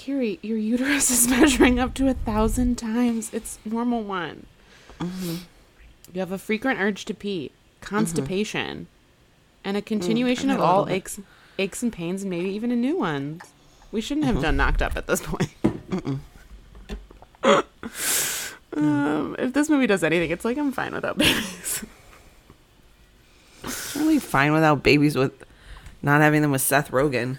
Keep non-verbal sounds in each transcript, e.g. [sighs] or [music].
Carrie, your uterus [laughs] is measuring up to a thousand times its normal one. Mm-hmm. You have a frequent urge to pee, constipation, and a continuation Mm, of all aches, aches and pains, and maybe even a new one. We shouldn't Mm-hmm. have done knocked up at this point. [laughs] um, if this movie does anything, it's like I'm fine without [laughs] babies. I'm really fine without babies with not having them with Seth Rogen.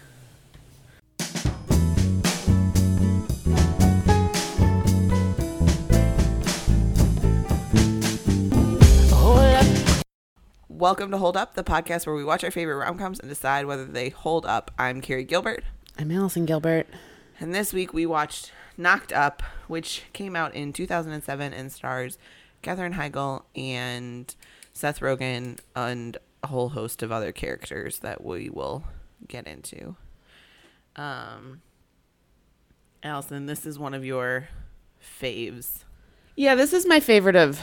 Welcome to Hold Up, the podcast where we watch our favorite rom coms and decide whether they hold up. I'm Carrie Gilbert, I'm Allison Gilbert. and this week we watched Knocked Up, which came out in 2007 and stars Katherine Heigl and Seth Rogen and a whole host of other characters that we will get into. Um, Allison, this is one of your faves. Yeah, this is my favorite of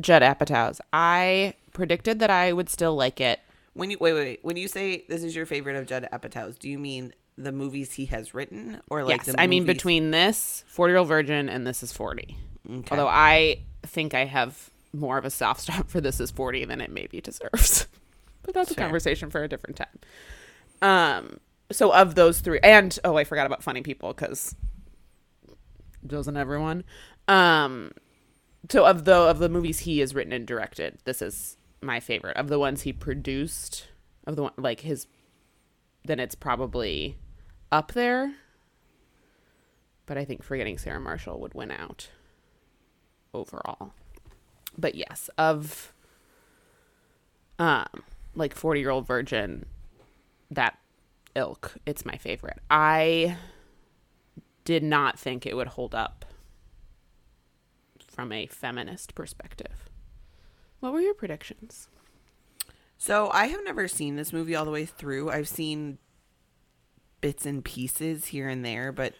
Judd Apatow's. I predicted that I would still like it. When you wait, wait, wait. When you say this is your favorite of Judd Apatow's, do you mean the movies he has written, or like yes, the I mean between this 40 year old virgin and this is 40. Okay. Although I think I have more of a soft [laughs] spot for this is 40 than it maybe deserves. [laughs] but that's Sure. a conversation for a different time. Um so of those three and oh I forgot about funny people cuz doesn't everyone? Um so of the of the movies he has written and directed, this is my favorite. Of the ones he produced, of the one like his then it's probably up there. But I think Forgetting Sarah Marshall would win out overall. But yes, of um like 40 year old virgin that ilk, it's my favorite. I did not think it would hold up from a feminist perspective. What were your predictions? So I have never seen this movie all the way through. I've seen bits and pieces here and there, but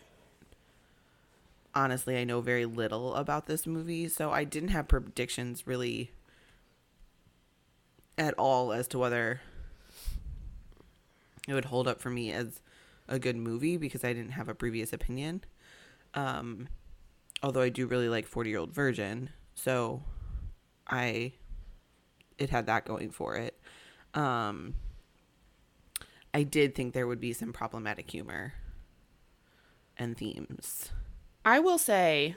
honestly, I know very little about this movie, so I didn't have predictions really at all as to whether it would hold up for me as a good movie because I didn't have a previous opinion. Um, although I do really like 40 Year Old Virgin, so I it had that going for it. Um, I did think there would be some problematic humor and themes. I will say,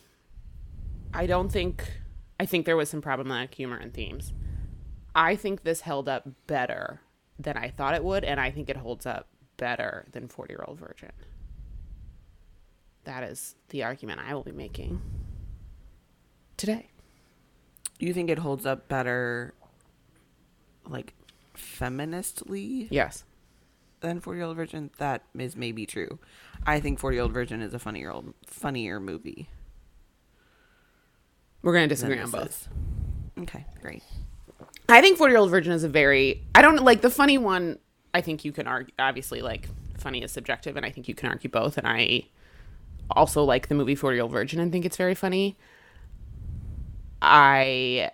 I don't think, I think there was some problematic humor and themes. I think this held up better than I thought it would, and I think it holds up better than 40 Year Old Virgin. That is the argument I will be making today. You think it holds up better, like feministly, Yes. than Forty Year Old Virgin? That is maybe true. I think Forty Year Old Virgin is a funnier old, funnier movie. We're going to disagree on both. is. Okay, great. I think 40 year old virgin is a very, I don't like the funny one. I think you can argue, obviously, like, funny is subjective, and I think you can argue both. And I also like the movie 40 year old virgin and think it's very funny. I,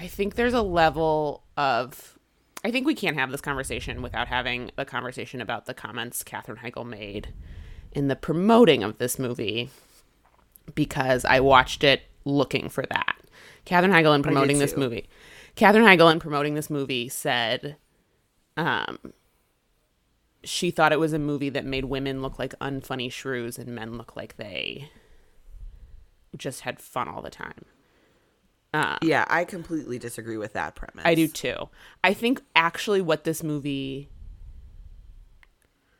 I think there's a level of, I think we can't have this conversation without having a conversation about the comments Katherine Heigl made in the promoting of this movie because I watched it looking for that. Katherine Heigl in promoting this movie. Katherine Heigl in promoting this movie said um she thought it was a movie that made women look like unfunny shrews and men look like they just had fun all the time. Um, yeah, I completely disagree with that premise. I do too. I think actually what this movie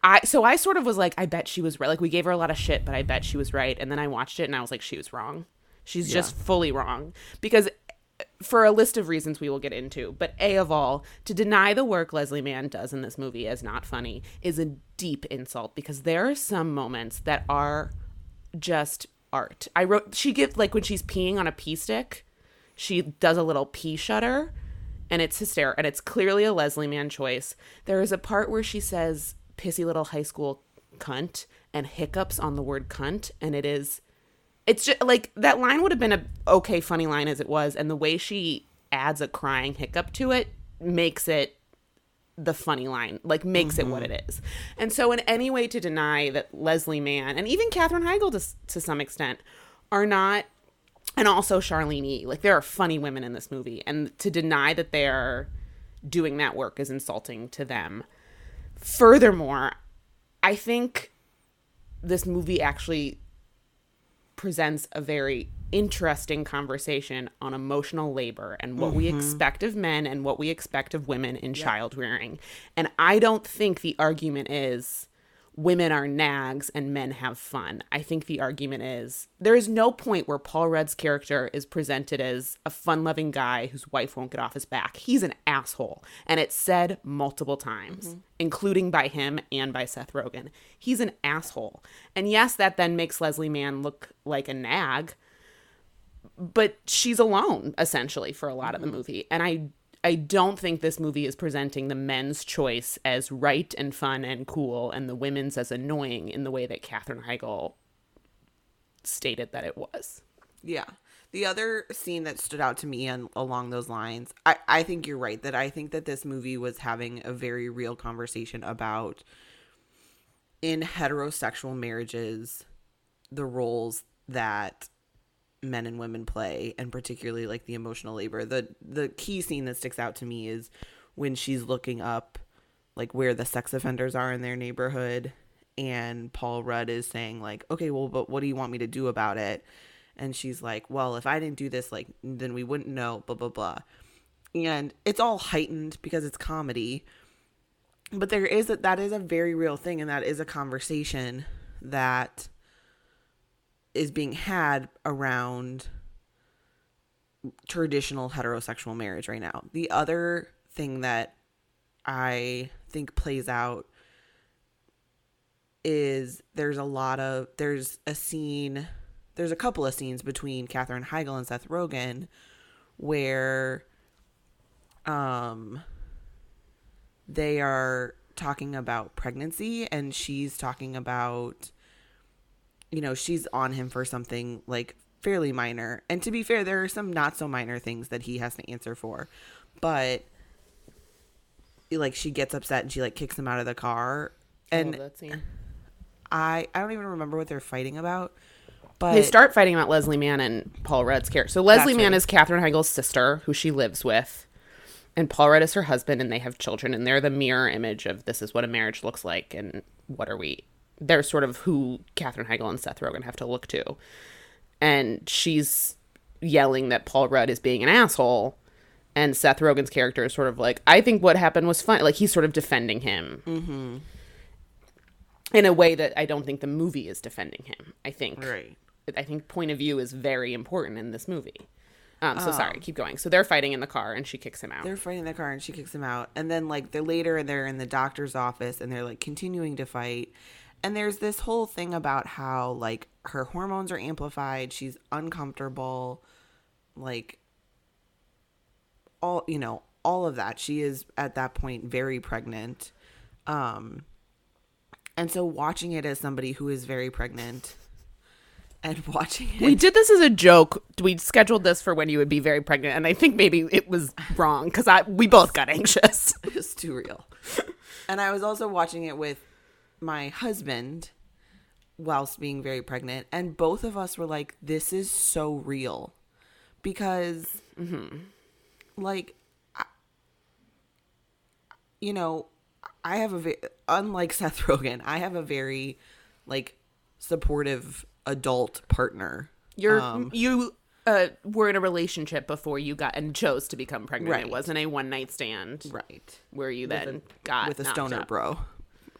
I so I sort of was like I bet she was right. Like we gave her a lot of shit, but I bet she was right. And then I watched it and I was like she was wrong. She's just fully wrong because eh, for a list of reasons we will get into, but A of all, to deny the work Leslie Mann does in this movie as not funny is a deep insult because there are some moments that are just art. I wrote she gives like when she's peeing on a pee stick, she does a little pee shudder and it's hysterical and it's clearly a Leslie Mann choice. There is a part where she says pissy little high school cunt and hiccups on the word cunt and it is it's just like that line would have been a okay funny line as it was and the way she adds a crying hiccup to it makes it the funny line, like makes it what mm-hmm. it is. And so, in any way to deny that Leslie Mann and even Katherine Heigl to, to some extent are not, and also Charlene E, like there are funny women in this movie, and to deny that they are doing that work is insulting to them. Furthermore, I think this movie actually presents a very interesting conversation on emotional labor and what we mm-hmm. expect of men and what we expect of women in child rearing. And I don't think the argument is women are nags and men have fun. I think the argument is there is no point where Paul Rudd's character is presented as a fun loving guy whose wife won't get off his back. He's an asshole. And it's said multiple times, mm-hmm. including by him and by Seth Rogen. He's an asshole. And yes, that then makes Leslie Mann look like a nag but she's alone essentially for a lot of the mm-hmm. movie and i i don't think this movie is presenting the men's choice as right and fun and cool and the women's as annoying in the way that katherine heigl stated that it was Yeah. The other scene that stood out to me and along those lines, I, I think you're right that I think that this movie was having a very real conversation about in heterosexual marriages the roles that men and women play and particularly like the emotional labor. The the key scene that sticks out to me is when she's looking up like where the sex offenders are in their neighborhood and Paul Rudd is saying like, "Okay, well, but what do you want me to do about it?" And she's like, "Well, if I didn't do this, like then we wouldn't know, blah blah blah." And it's all heightened because it's comedy. But there is a, that is a very real thing and that is a conversation that is being had around traditional heterosexual marriage right now. The other thing that I think plays out is there's a lot of there's a scene there's a couple of scenes between Katherine Heigl and Seth Rogen where um they are talking about pregnancy and she's talking about you know she's on him for something like fairly minor. And to be fair there are some not so minor things that he has to answer for. But like she gets upset and she like kicks him out of the car. And that scene. I i don't even remember what they're fighting about but they start fighting about leslie mann and paul rudd's character so leslie mann right. is katherine heigl's sister who she lives with and paul rudd is her husband and they have children and they're the mirror image of this is what a marriage looks like and what are we they're sort of who katherine heigl and seth rogen have to look to and she's yelling that paul rudd is being an asshole and seth rogen's character is sort of like i think what happened was fine. like he's sort of defending him Mm-hmm. in a way that i don't think the movie is defending him i think right I think point of view is very important in this movie. Um, so sorry, keep going. So they're fighting in the car, and she kicks him out. they're fighting in the car and she kicks him out and then like they're later and they're in the doctor's office and they're like continuing to fight and there's this whole thing about how like her hormones are amplified she's uncomfortable like all you know all of that she is at that point very pregnant um and so watching it as somebody who is very pregnant and [laughs] watching it We did this as a joke. We scheduled this for when you would be very pregnant, and I think maybe it was wrong because I we both got anxious. [laughs] it was too real. and I was also watching it with my husband whilst being very pregnant, and both of us were like, "This is so real," because, like, I, you know, I have a very unlike [laughs] Seth Rogen, I have a very like supportive adult partner. You're Um, you uh, were in a relationship before you got and chose to become pregnant. Right. It wasn't a one night stand right. where you then got with a stoner up. bro,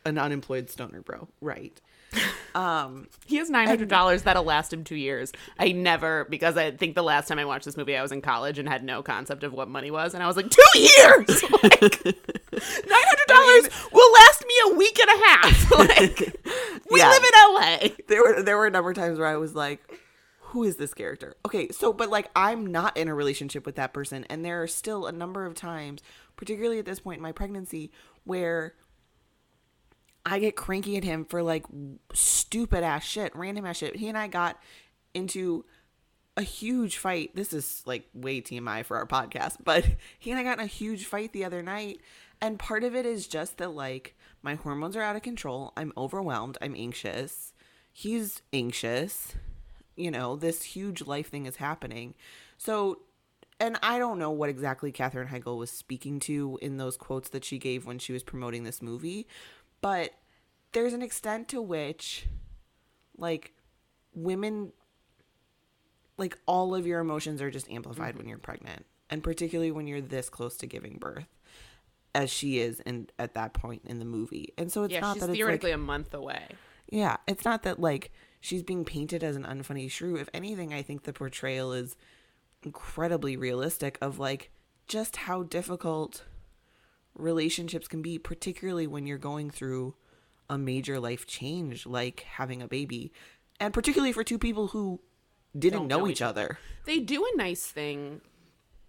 an unemployed stoner bro. Right. [laughs] Um. He has nine hundred dollars that'll last him two years. I never because I think the last time I watched this movie I was in college and had no concept of what money was, and I was like, two years. [laughs] Like, [laughs] nine hundred dollars will last me a week and a half. Like we Yeah. live in LA. there were there were a number of times where I was like, who is this character? Okay, so but like I'm not in a relationship with that person, and there are still a number of times, particularly at this point in my pregnancy, where I get cranky at him for like stupid ass shit, random ass shit. He and I got into a huge fight. This is like way TMI for our podcast, [laughs] but he and I got in a huge fight the other night, And part of it is just that, like, my hormones are out of control. I'm overwhelmed. I'm anxious. He's anxious. You know, this huge life thing is happening. So, and I don't know what exactly Katherine Heigl was speaking to in those quotes that she gave when she was promoting this movie, but there's an extent to which, like, women, like, all of your emotions are just amplified when mm-hmm. you're pregnant, and particularly when you're this close to giving birth as she is and at that point in the movie. And so it's yeah, not she's that it's theoretically like, a month away. yeah, it's not that like she's being painted as an unfunny shrew. If anything, I think the portrayal is incredibly realistic of like just how difficult relationships can be, particularly when you're going through a major life change like having a baby. And particularly for two people who didn't know, know each each other. They do a nice thing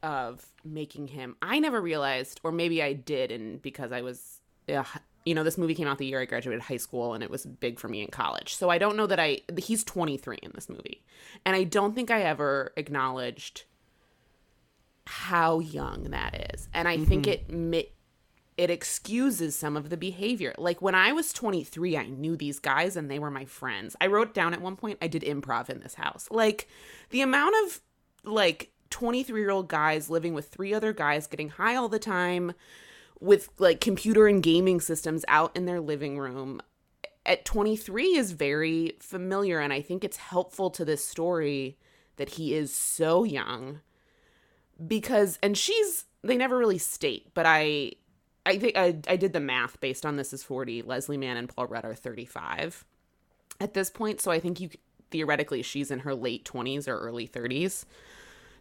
of making him. I never realized, or maybe I did, and because I was, uh, you know, this movie came out the year I graduated high school, and it was big for me in college. So I don't know that I. He's 23 in this movie, and I don't think I ever acknowledged how young that is, and I think it it excuses some of the behavior. Like when I was 23, I knew these guys and they were my friends. I wrote down at one point I did improv in this house. Like the amount of like 23 year old guys living with three other guys getting high all the time with like computer and gaming systems out in their living room at 23 is very familiar and I think it's helpful to this story that he is so young because and she's they never really state but I I think I, I did the math based on this is 40 Leslie Mann and Paul Rudd are 35 at this point so I think you theoretically she's in her late 20s or early 30s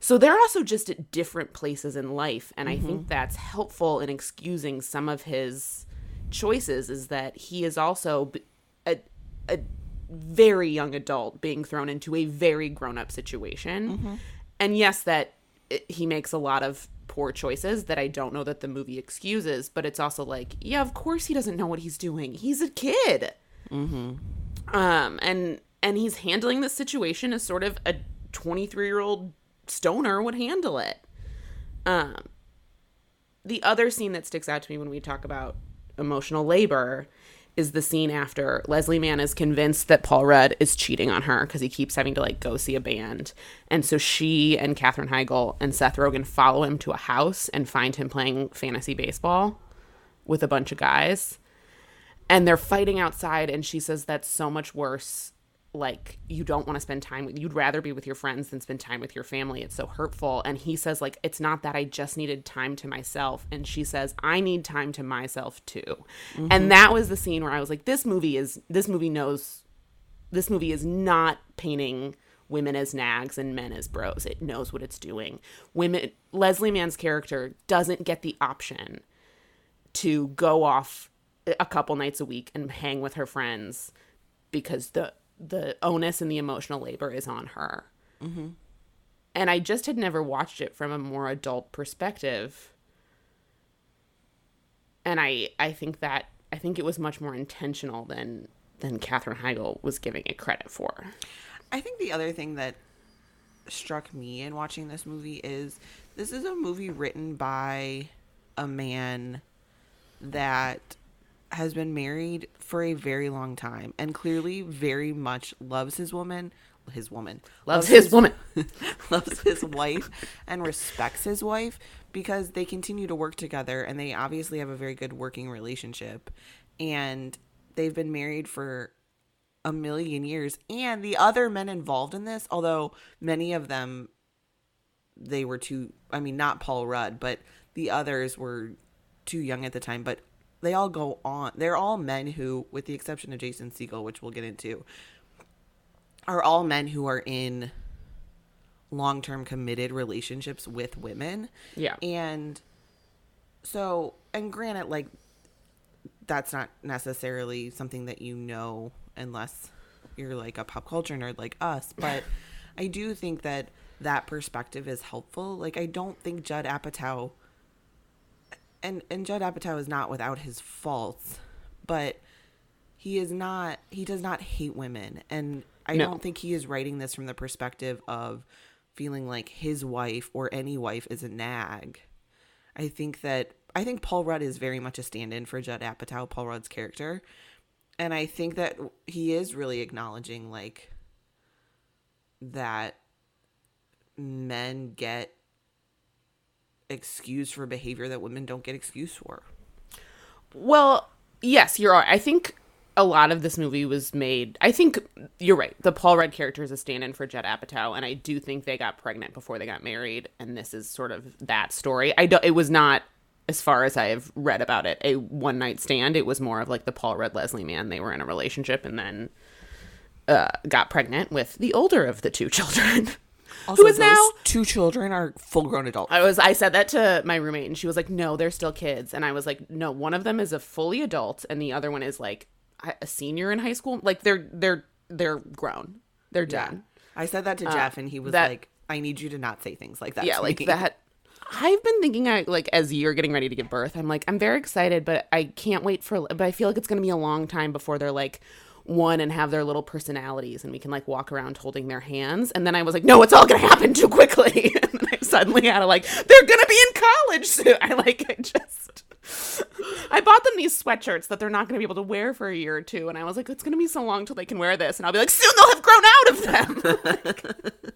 so they're also just at different places in life. And I think mm-hmm. that's helpful in excusing some of his choices, is that he is also a, a very young adult being thrown into a very grown up situation. Mm-hmm. And yes, that it, he makes a lot of poor choices that I don't know that the movie excuses, but it's also like, yeah, of course he doesn't know what he's doing. He's a kid. Um, and and he's handling this situation as sort of a 23 year old stoner would handle it. Um, the other scene that sticks out to me when we talk about emotional labor is the scene after Leslie Mann is convinced that Paul Rudd is cheating on her because he keeps having to like go see a band. And so she and Katherine Heigl and Seth Rogen follow him to a house and find him playing fantasy baseball with a bunch of guys. And they're fighting outside and she says that's so much worse like you don't want to spend time with you'd rather be with your friends than spend time with your family. It's so hurtful. And he says like it's not that i just needed time to myself. And she says i need time to myself too. And mm-hmm. that was the scene where i was like this movie is this movie knows this movie is not painting women as nags and men as bros. It knows what it's doing. Women leslie mann's character doesn't get the option to go off a couple nights a week and hang with her friends because the the onus and the emotional labor is on her. Mm-hmm. And I just had never watched it from a more adult perspective. And I I think that I think it was much more intentional than than Katherine Heigl was giving it credit for. I think the other thing that struck me in watching this movie is this is a movie written by a man that has been married for a very long time and clearly very much loves his woman his woman Loves his woman. [laughs] loves his wife and respects his wife because they continue to work together and they obviously have a very good working relationship and they've been married for a million years and the other men involved in this although many of them they were too i mean not paul rudd but the others were too young at the time but they all go on they're all men who with the exception of jason segel which we'll get into are all men who are in long-term committed relationships with women Yeah. and so and granted like that's not necessarily something that you know unless you're like a pop culture nerd like us [laughs] but i do think that that perspective is helpful like i don't think judd apatow and and judd apatow is not without his faults but he is not he does not hate women. And i No. don't think he is writing this from the perspective of feeling like his wife or any wife is a nag. I think that I think Paul Rudd is very much a stand-in for Judd Apatow, Paul Rudd's character, and I think that he is really acknowledging like that men get excused for behavior that women don't get excused for. Well, yes, you're right. I think a lot of this movie was made. I think you're right. The Paul Rudd character is a stand-in for Judd Apatow, and I do think they got pregnant before they got married, and this is sort of that story. I don't. It was not, as far as I have read about it, a one night stand. It was more of like the Paul Rudd Leslie Mann. They were in a relationship, and then uh, got pregnant with the older of the two [laughs] children. Also, Who is now two children are full-grown adults. I was I said that to my roommate and she was like, "No, they're still kids." And I was like, "No, one of them is a fully adult and the other one is like a senior in high school. Like they're they're they're grown. They're Yeah. done." I said that to uh, Jeff, and he was that- like, "I need you to not say things like that." yeah, like me." that I've been thinking I like as you're getting ready to give birth, I'm like I'm very excited, but I can't wait for but I feel like it's going to be a long time before they're like one and have their little personalities and we can like walk around holding their hands. And then I was like no it's all to happen too quickly. [laughs] And then I suddenly had to like they're to be in college soon. I like I just I bought them these sweatshirts that they're not to be able to wear for a year or two. And I was like it's to be so long till they can wear this. And I'll be like soon they'll have grown out of them. [laughs]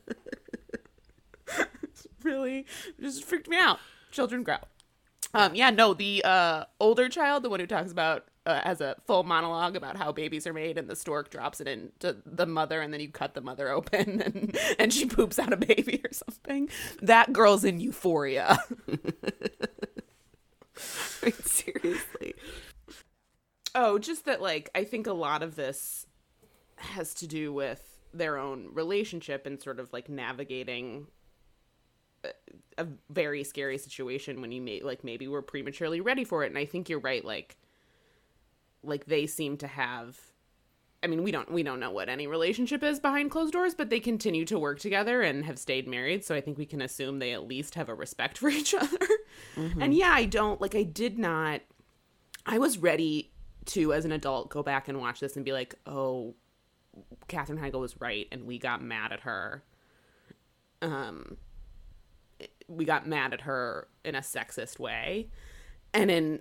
It's [laughs] really just freaked me out. Children grow. Um, yeah, no, the uh, older child, the one who talks about uh, has a full monologue about how babies are made, and the stork drops it into the mother, and then you cut the mother open, [laughs] and and she poops out a baby or something. That girl's in euphoria. [laughs] seriously. Oh, just that, like, I think a lot of this has to do with their own relationship and sort of like navigating a- a very scary situation when you may like maybe we're prematurely ready for it. And I think you're right. Like, like they seem to have. I mean, we don't we don't know what any relationship is behind closed doors, but they continue to work together and have stayed married. So I think we can assume they at least have a respect [laughs] for each other. And yeah, I don't like. I did not. I was ready to, as an adult, go back and watch this and be like, oh, Katherine Heigl was right, and we got mad at her. Um, we got mad at her in a sexist way, and in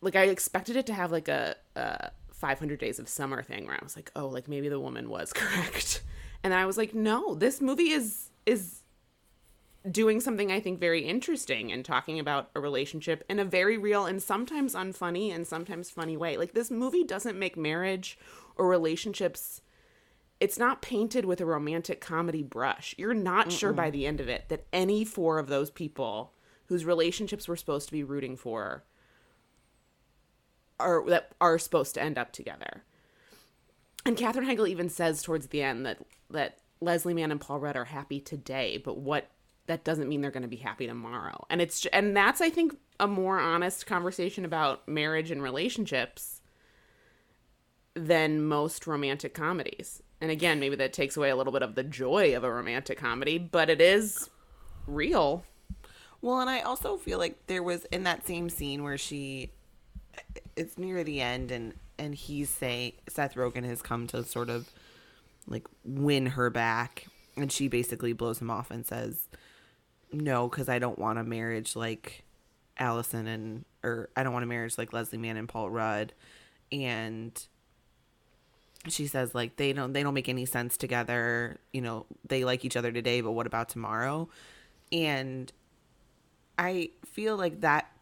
like I expected it to have like a, a 500 Days of Summer thing where I was like, oh, like maybe the woman was [laughs] correct, and I was like, no, this movie is is doing something I think very interesting and talking about a relationship in a very real and sometimes unfunny and sometimes funny way. Like this movie doesn't make marriage or relationships it's not painted with a romantic comedy brush. You're not sure by the end of it that any four of those people whose relationships we're supposed to be rooting for are that are supposed to end up together. And Katherine Heigl even says towards the end that that Leslie Mann and Paul Rudd are happy today, but what that doesn't mean they're going to be happy tomorrow. And it's and that's I think a more honest conversation about marriage and relationships than most romantic comedies. And again, maybe that takes away a little bit of the joy of a romantic comedy, but it is real. Well, and I also feel like there was in that same scene where she, it's near the end, and and he's saying Seth Rogen has come to sort of like win her back, and she basically blows him off and says, "No, because I don't want a marriage like Allison and or I don't want a marriage like Leslie Mann and Paul Rudd," and she says like they don't they don't make any sense together you know they like each other today but what about tomorrow? And i feel like that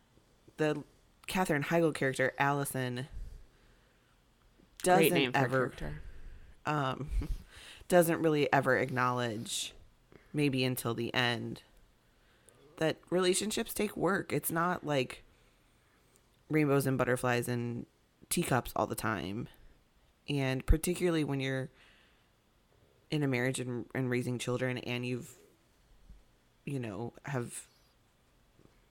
the katherine heigl character allison doesn't Great name for ever character. um [laughs] doesn't really ever acknowledge maybe until the end that relationships take work it's not like rainbows and butterflies and teacups all the time and particularly when you're in a marriage and, and raising children and you've you know have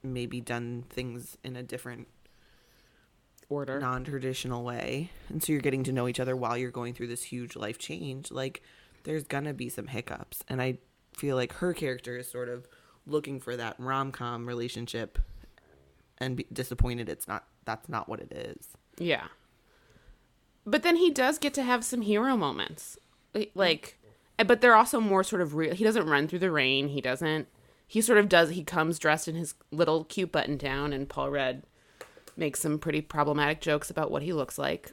maybe done things in a different Order. non-traditional way and so you're getting to know each other while you're going through this huge life change like there's gonna be some hiccups and i feel like her character is sort of looking for that rom-com relationship and be disappointed it's not that's not what it is Yeah. But then he does get to have some hero moments. Like- Like but they're also more sort of real. He doesn't run through the rain. He doesn't he sort of does he comes dressed in his little cute button down and Paul Rudd makes some pretty problematic jokes about what he looks like.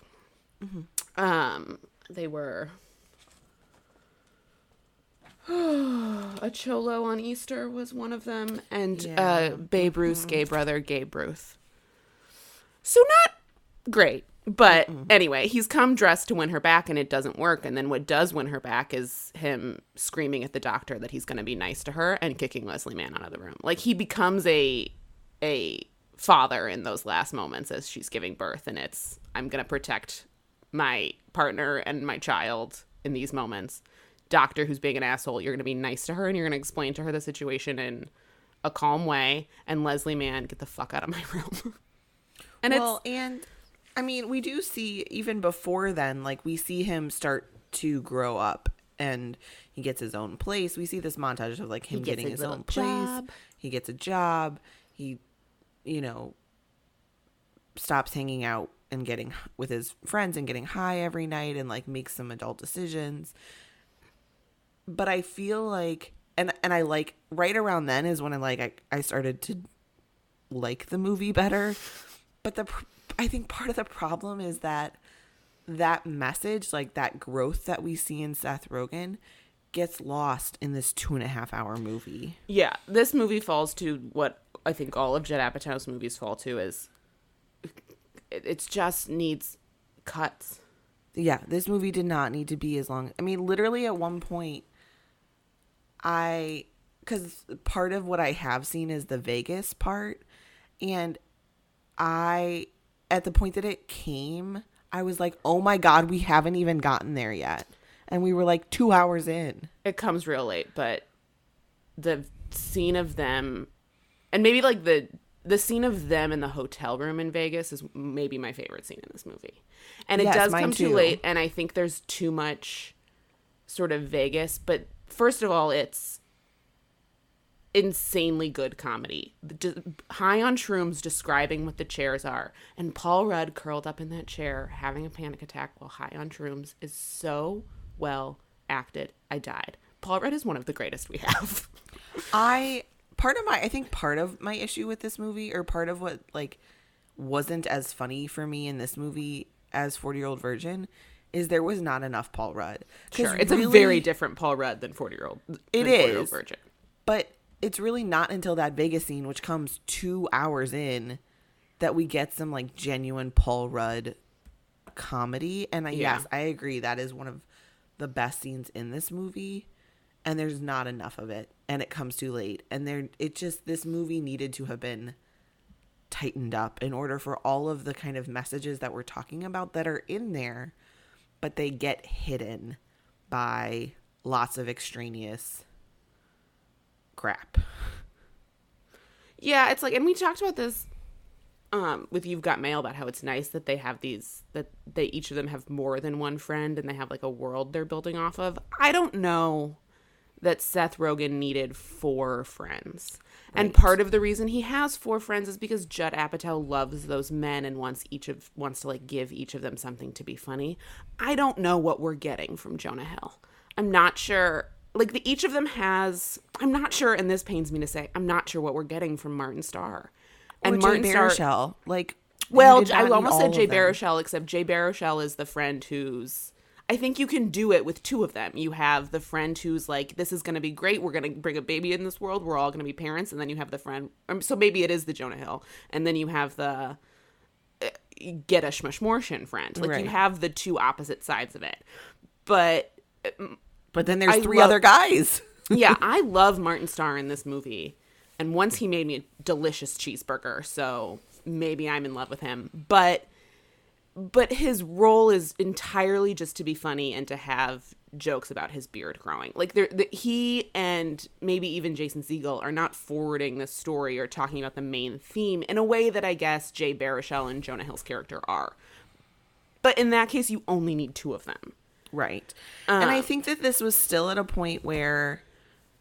Um, they were [sighs] a cholo on Easter was one of them, and Yeah. uh, Babe Ruth's gay brother, Gabe Ruth. So not great, but anyway, he's come dressed to win her back, and it doesn't work. And then what does win her back is him screaming at the doctor that he's going to be nice to her and kicking Leslie Mann out of the room. Like he becomes a a father in those last moments as she's giving birth, and it's I'm going to protect my partner and my child in these moments. Doctor who's being an asshole, you're going to be nice to her and you're going to explain to her the situation in a calm way. And Leslie Mann, get the fuck out of my [laughs] room. and well, and I mean, we do see even before then, like we see him start to grow up, and he gets his own place. We see this montage of like him getting his own place. He gets a job. He, you know, stops hanging out and getting with his friends and getting high every night and like makes some adult decisions. But I feel like and and I like right around then is when I like I, I started to like the movie better. But the I think part of the problem is that that message, like that growth that we see in Seth Rogen, gets lost in this two and a half hour movie. Yeah, this movie falls to what I think all of Judd Apatow's movies fall to is it, it's just needs cuts. Yeah, this movie did not need to be as long. I mean, literally at one point, I, because part of what I have seen is the Vegas part, and I, at the point that it came, I was like, oh my God, we haven't even gotten there yet. And we were like two hours in. It comes real late, but the scene of them and maybe like the the scene of them in the hotel room in Vegas is maybe my favorite scene in this movie. And it Yes, does come too too. late and I think there's too much sort of Vegas, but first of all, it's insanely good comedy. D- high on shrooms describing what the chairs are and Paul Rudd curled up in that chair having a panic attack while high on shrooms is so well acted. I died. Paul Rudd is one of the greatest we have. [laughs] I part of my I think part of my issue with this movie or part of what like wasn't as funny for me in this movie as 40 year old virgin is there was not enough Paul Rudd. Sure, it's a very different Paul Rudd than forty year old. It is virgin. but it's really not until that Vegas scene which comes 2 hours in that we get some like genuine Paul Rudd comedy and I, Yeah. yes, I agree that is one of the best scenes in this movie and there's not enough of it and it comes too late and there it just this movie needed to have been tightened up in order for all of the kind of messages that we're talking about that are in there but they get hidden by lots of extraneous crap Yeah, it's like, and we talked about this um, with You've Got Mail about how it's nice that they have these that they each of them have more than one friend and they have like a world they're building off of. I don't know that Seth Rogen needed four friends. And part of the reason he has four friends is because Judd Apatow loves those men and wants each of wants to like give each of them something to be funny. I don't know what we're getting from Jonah Hill. I'm not sure like the, each of them has I'm not sure and this pains me to say. I'm not sure what we're getting from Martin Starr. and And Martin Starr Baruchel, like well, I almost said Jay. Baruchel, except Jay Baruchel is the friend who's. I think you can do it with two of them. You have the friend who's like, "This is going to be great. We're going to bring a baby in this world. We're all going to be parents." And then you have the friend. Um, so maybe it is the Jonah Hill, and then you have the uh, get a Shmushmorshin friend. Like Right. you have the two opposite sides of it. But But then there's I three love- other guys. [laughs] yeah, [laughs] I love Martin Starr in this movie. And once he made me a delicious cheeseburger, so maybe I'm in love with him. But but his role is entirely just to be funny and to have jokes about his beard growing. Like there the, he and maybe even Jason Segel are not forwarding the story or talking about the main theme in a way that I guess Jay Baruchel and Jonah Hill's character are. But in that case, you only need two of them. Right. and I Um, think that this was still at a point where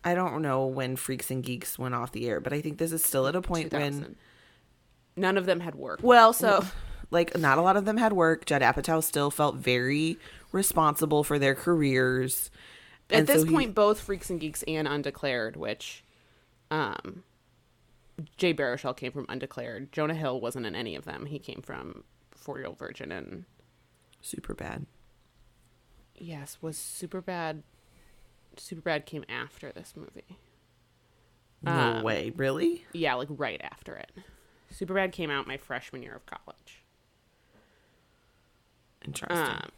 I don't know when Freaks and Geeks went off the air, but I think this is still at a point when None of them had worked. Well, so like not a lot of them had work. Judd Apatow still felt very responsible for their careers. at And this so he- point both freaks and geeks and undeclared which um Jay Baruchel came from Undeclared. Jonah Hill wasn't in any of them. He came from Four Year Old Virgin and Super bad. yes, was super bad. Super bad came after this movie. No Um, way. Really? Yeah, like right after it. Superbad came out my freshman year of college. Interesting. Um,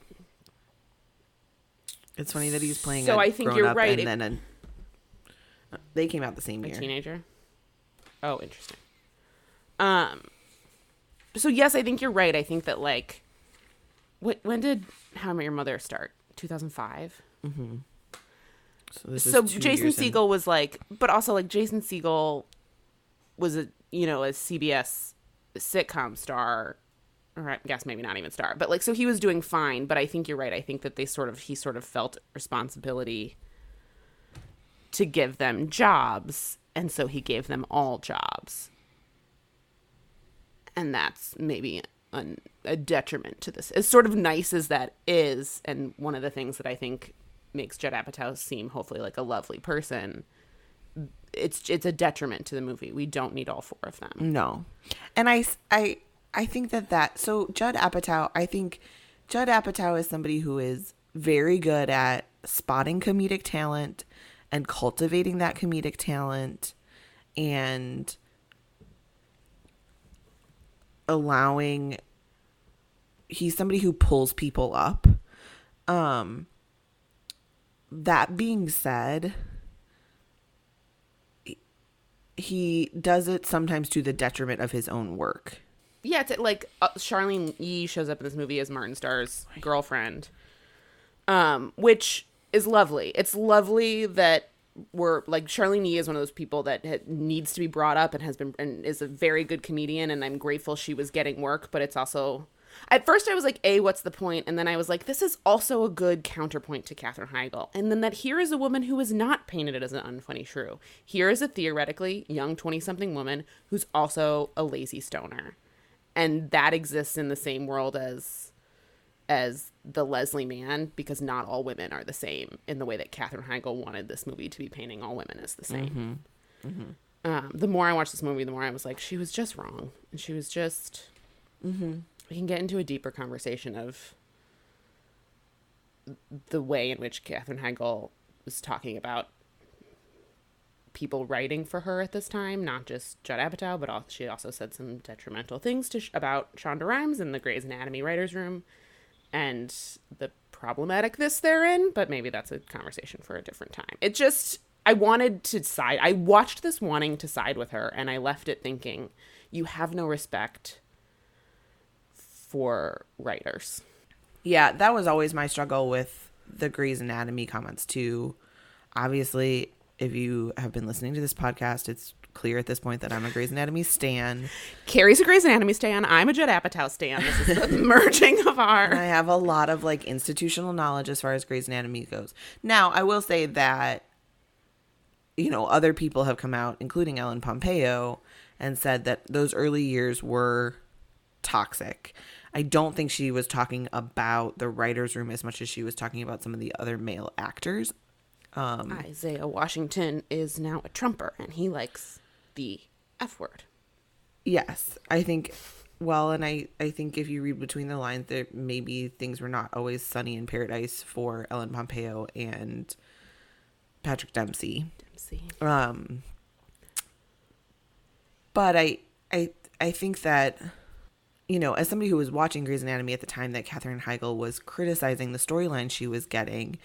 it's funny that he's playing. so a I think you're right. And then a, they came out the same a year. teenager. Oh, interesting. Um. So yes, I think you're right. I think that like, what when did How I Met Your Mother start? 2005. So, this so is two Jason years in. Was like, but also like Jason Segel was a you know a CBS sitcom star, or I guess maybe not even star, but like so he was doing fine. But I think you're right. I think that they sort of he sort of felt responsibility to give them jobs, and so he gave them all jobs, and that's maybe an, a detriment to this. As sort of nice as that is, and one of the things that I think makes Judd Apatow seem hopefully like a lovely person, it's it's a detriment to the movie. We don't need all four of them. No, and I, I, I think that that so Judd Apatow. I think Judd Apatow is somebody who is very good at spotting comedic talent and cultivating that comedic talent, and allowing. He's somebody who pulls people up. Um. That being said, he does it sometimes to the detriment of his own work. Yeah, it's like uh, Charlyne Yi shows up in this movie as Martin Starr's girlfriend, um, which is lovely. It's lovely that we're like Charlyne Yi is one of those people that ha- needs to be brought up and has been and is a very good comedian, and I'm grateful she was getting work. But it's also at first I was like, "A, what's the point?" And then I was like, "This is also a good counterpoint to Katherine Heigl." And then that here is a woman who is not painted as an unfunny shrew. Here is a theoretically young twenty-something woman who's also a lazy stoner and that exists in the same world as as the Leslie Mann because not all women are the same in the way that Katherine Heigl wanted this movie to be painting all women as the same. Um, the more I watched this movie, the more I was like, she was just wrong, and she was just. We can get into a deeper conversation of the way in which Katherine Heigl was talking about people writing for her at this time, not just Judd Apatow, but also, she also said some detrimental things to about Shonda Rhimes in the Grey's Anatomy writers' room, and the problematic this therein. But maybe that's a conversation for a different time. It just I wanted to side. I watched this wanting to side with her, and I left it thinking, you have no respect for writers. Yeah, that was always my struggle with the Grey's Anatomy comments too. Obviously, if you have been listening to this podcast, it's clear at this point that I'm a Grey's Anatomy stan. Carrie's a Grey's Anatomy stan. I'm a Judd Apatow stan. This is the [laughs] merging of And our. I have a lot of like institutional knowledge as far as Grey's Anatomy goes. Now, I will say that you know, other people have come out, including Ellen Pompeo, and said that those early years were toxic. I don't think she was talking about the writer's room as much as she was talking about some of the other male actors. Isaiah Washington is now a Trumper, and he likes the F word. Yes, I think. Well, and I, I think if you read between the lines, there maybe things were not always sunny in paradise for Ellen Pompeo and Patrick Dempsey. Dempsey. Um, but I, I, I think that, you know, as somebody who was watching Grey's Anatomy at the time that Katherine Heigl was criticizing the storyline she was getting,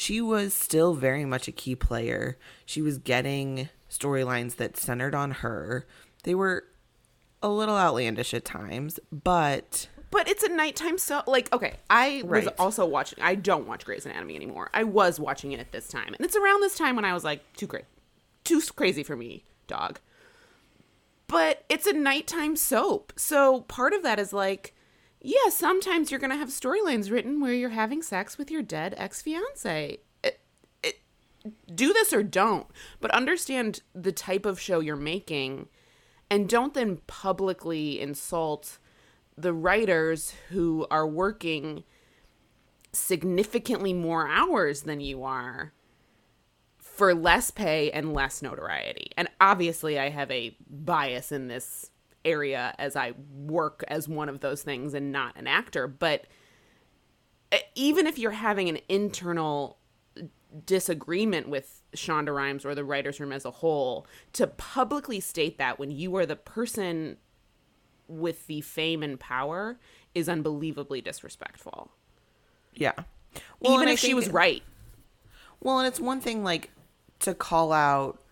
she was still very much a key player. She was getting storylines that centered on her. They were a little outlandish at times, but But it's a nighttime so like okay, I was also watching I don't watch Grey's Anatomy anymore. I was watching it at this time. And it's around this time when I was like too crazy. Too crazy for me, dog. But it's a nighttime soap. So part of that is like yeah, sometimes you're going to have storylines written where you're having sex with your dead ex-fiance. It, it, do this or don't, but understand the type of show you're making and don't then publicly insult the writers who are working significantly more hours than you are for less pay and less notoriety. And obviously I have a bias in this area as I work as one of those things and not an actor, but uh, even if you're having an internal disagreement with Shonda Rhimes or the writers room as a whole, to publicly state that when you are the person with the fame and power is unbelievably disrespectful. Yeah. even if she was right. Well, and it's one thing like to call out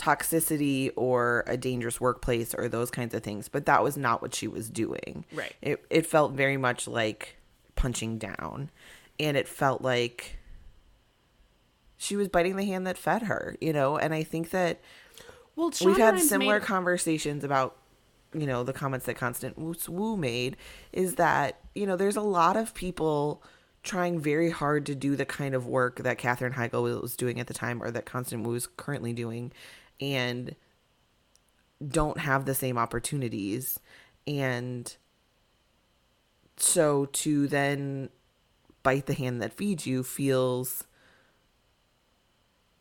toxicity or a dangerous workplace or those kinds of things, but that was not what she was doing. Right. It it felt very much like punching down and it felt like she was biting the hand that fed her, you know, and I think that Well, we've had Rhimes similar made- conversations about you know the comments that Constance Wu made is that you know there's a lot of people trying very hard to do the kind of work that Katherine Heigl was doing at the time or that Constance Wu is currently doing and don't have the same opportunities and so to then bite the hand that feeds you feels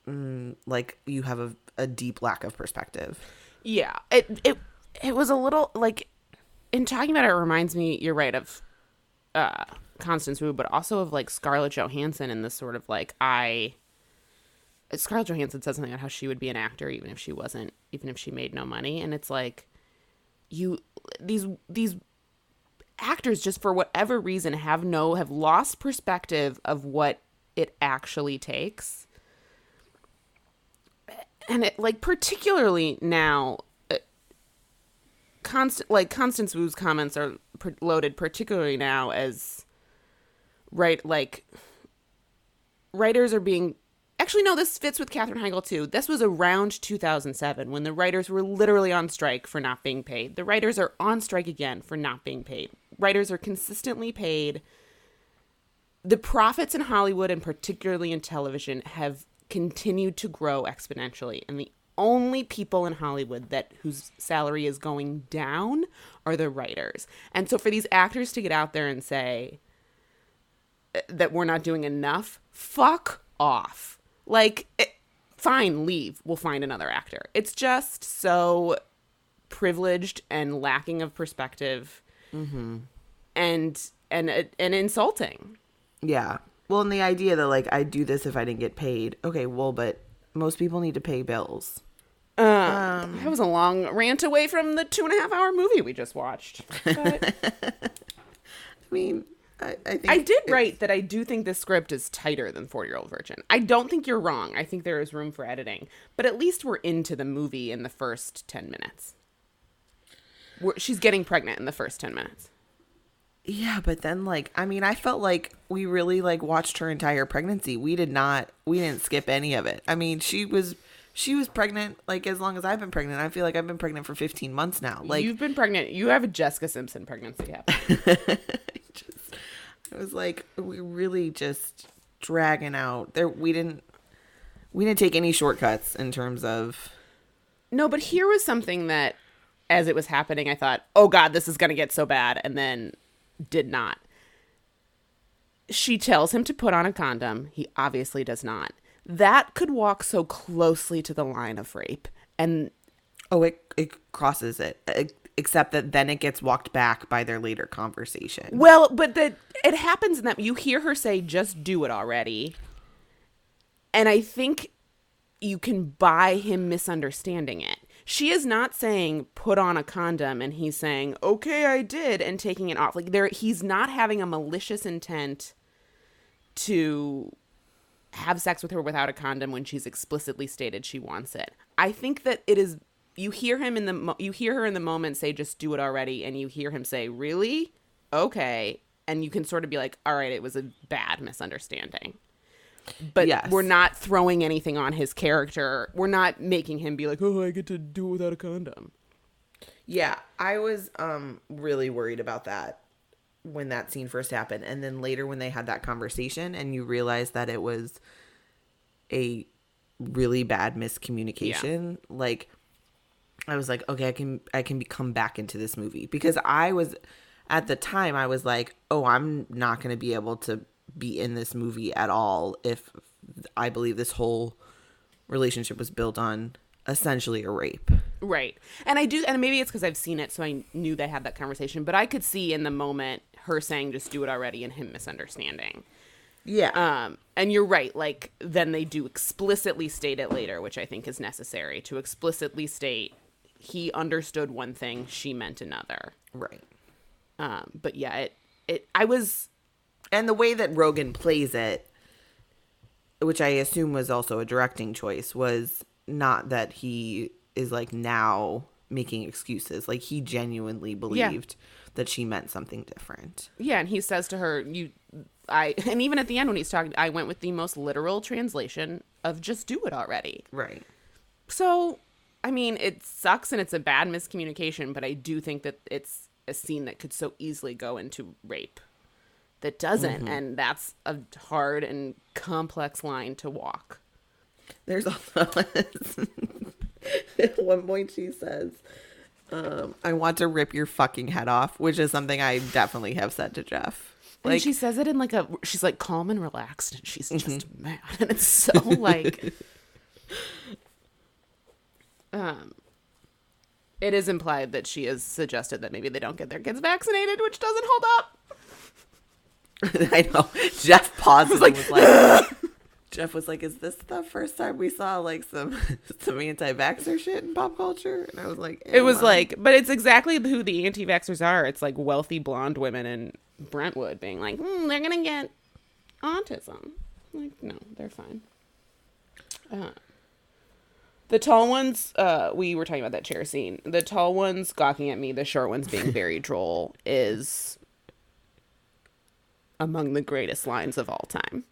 mm, like you have a, a deep lack of perspective Yeah, it it it was a little like in talking about it, it reminds me. You're right of uh Constance Wu, but also of like Scarlett Johansson and this sort of like I. Scarlett Johansson said something about how she would be an actor even if she wasn't, even if she made no money, and it's like you these these actors just for whatever reason have no have lost perspective of what it actually takes. And it like particularly now uh, Constance like constance wu's comments are loaded particularly now as right like writers are being actually no this fits with katherine heigl too. This was around 2007 when the writers were literally on strike for not being paid. The writers are on strike again for not being paid. Writers are consistently paid. The profits in Hollywood and particularly in television have continued to grow exponentially. And the only people in Hollywood that whose salary is going down are the writers. And so for these actors to get out there and say uh, that we're not doing enough, fuck off. Like it, fine, leave. We'll find another actor. It's just so privileged and lacking of perspective and and uh, and insulting. yeah well and the idea that like i'd do this if i didn't get paid okay well but most people need to pay bills Uh, that was a long rant away from the two and a half hour movie we just watched. But [laughs] i mean i, I think I did write that I do think this script is tighter than 40 Year Old Virgin. I don't think you're wrong. I think there is room for editing. But at least we're into the movie in the first 10 minutes. We're, she's getting pregnant in the first 10 minutes. Yeah, but then like I mean, I felt like we really like watched her entire pregnancy. We did not we didn't skip any of it. I mean, she was she was pregnant like as long as I've been pregnant. I feel like I've been pregnant for 15 months now. Like You've been pregnant. You have a Jessica Simpson pregnancy happening. [laughs] it was like we really just dragging out. There we didn't we didn't take any shortcuts in terms of No, but here was something that, as it was happening, I thought, oh God, this is going to get so bad. And then did not. She tells him to put on a condom. He obviously does not. That could walk so closely to the line of rape. And oh it it crosses it. e- Except that then it gets walked back by their later conversation. well, but the, it happens in that you hear her say, just do it already. And I think you can buy him misunderstanding it. She is not saying put on a condom and he's saying, "Okay, I did" and taking it off. Like there he's not having a malicious intent to have sex with her without a condom when she's explicitly stated she wants it. I think that it is you hear him in the mo- you hear her in the moment say just do it already and you hear him say, "Really? Okay." And you can sort of be like, "All right, it was a bad misunderstanding." but Yes. we're not throwing anything on his character. We're not making him be like, "Oh, I get to do it without a condom." Yeah, I was um really worried about that when that scene first happened and then later when they had that conversation and you realize that it was a really bad miscommunication like I was like okay I can I can be, come back into this movie because I was at the time I was like oh I'm not going to be able to be in this movie at all if I believe this whole relationship was built on essentially a rape. Right. And I do, and maybe it's because I've seen it, so I knew they had that conversation. But I could see in the moment her saying, just do it already, and him misunderstanding. Yeah. Um, and you're right. Like, then they do explicitly state it later, which I think is necessary to explicitly state he understood one thing, she meant another. right. Um, but yeah, it, it, I was, And the way that Rogen plays it, which I assume was also a directing choice, was not that he is like now making excuses. Like he genuinely believed that she meant something different. yeah. And he says to her, you, I, [laughs] and even at the end when he's talking, I went with the most literal translation of just do it already. Right. So, I mean, it sucks and it's a bad miscommunication, but I do think that it's a scene that could so easily go into rape that doesn't. And that's a hard and complex line to walk. There's also at [laughs] one point she says, um, I want to rip your fucking head off, which is something I definitely have said to Jeff. and she says it in like a, she's like calm and relaxed and she's just mad. [laughs] And it's so like, [laughs] um, it is implied that she has suggested that maybe they don't get their kids vaccinated, which doesn't hold up. [laughs] I know. Jeff paused and was like, [laughs] Jeff was like, "Is this the first time we saw like some [laughs] some anti-vaxxer shit in pop culture?" And I was like, It was "Eh, like, but it's exactly who the anti vaxxers are. It's like wealthy blonde women in Brentwood being like, hmm, they're to get autism. Like, no, they're fine. Uh, the tall ones, uh, we were talking about that chair scene. The tall ones gawking at me, the short ones being [laughs] very droll, is among the greatest lines of all time.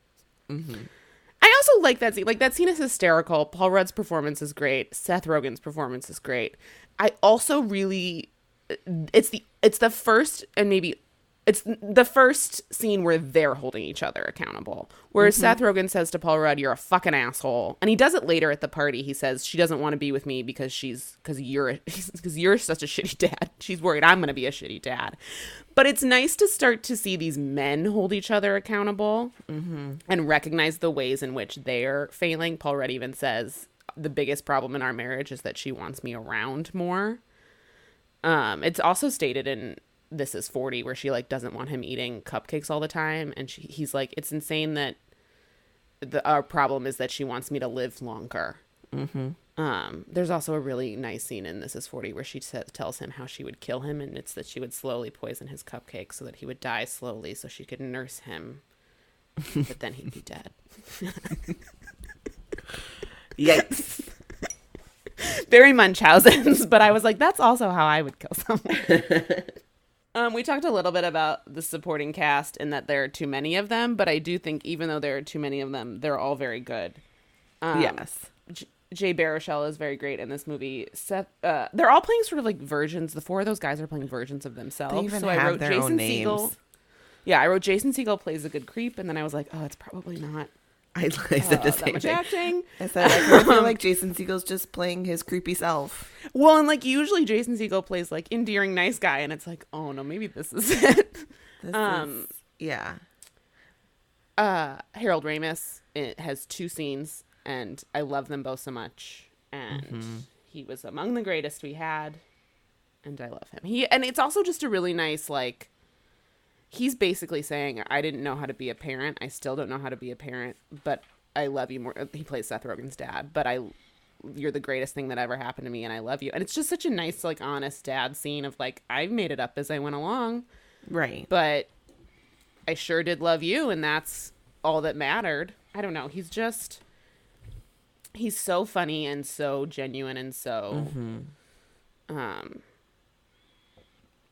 I also like that scene. Like that scene is hysterical. Paul Rudd's performance is great. Seth Rogen's performance is great. I also really it's the it's the first and maybe it's the first scene where they're holding each other accountable. Where Seth Rogen says to Paul Rudd, "You're a fucking asshole," and he does it later at the party. He says she doesn't want to be with me because she's because you're because [laughs] you're such a shitty dad. She's worried I'm going to be a shitty dad. But it's nice to start to see these men hold each other accountable and recognize the ways in which they're failing. Paul Rudd even says the biggest problem in our marriage is that she wants me around more. Um, it's also stated in This Is Forty where she like doesn't want him eating cupcakes all the time, and she, he's like, it's insane that the our problem is that she wants me to live longer. Mm-hmm. Um, there's also a really nice scene in This Is Forty where she sa- tells him how she would kill him, and it's that she would slowly poison his cupcake so that he would die slowly, so she could nurse him, [laughs] but then he'd be dead. Yikes. [laughs] very Munchausen's, but I was like, that's also how I would kill someone. [laughs] um, we talked a little bit about the supporting cast and that there are too many of them, but I do think even though there are too many of them, they're all very good. Um, yes. J- Jay Baruchel is very great in this movie. Seth, uh, they're all playing sort of like versions. The four of those guys are playing versions of themselves. So I wrote Jason. Segel. Yeah, I wrote Jason Segel plays a good creep, and then I was like, oh, it's probably not I, [laughs] I said the same thing. acting. I said I [laughs] feel like Jason Segel's just playing his creepy self. Well, and like usually Jason Segel plays like endearing nice guy, and it's like, oh no, maybe this is [laughs] it. This Um, is, yeah. uh, Harold Ramis it has two scenes, and I love them both so much. And he was among the greatest we had, and I love him. He and it's also just a really nice like. He's basically saying, "I didn't know how to be a parent. I still don't know how to be a parent, but I love you more." He plays Seth Rogen's dad, but I, you're the greatest thing that ever happened to me, and I love you. And it's just such a nice, like, honest dad scene of like, I made it up as I went along Right. but I sure did love you, and that's all that mattered. I don't know. He's just he's so funny and so genuine and so um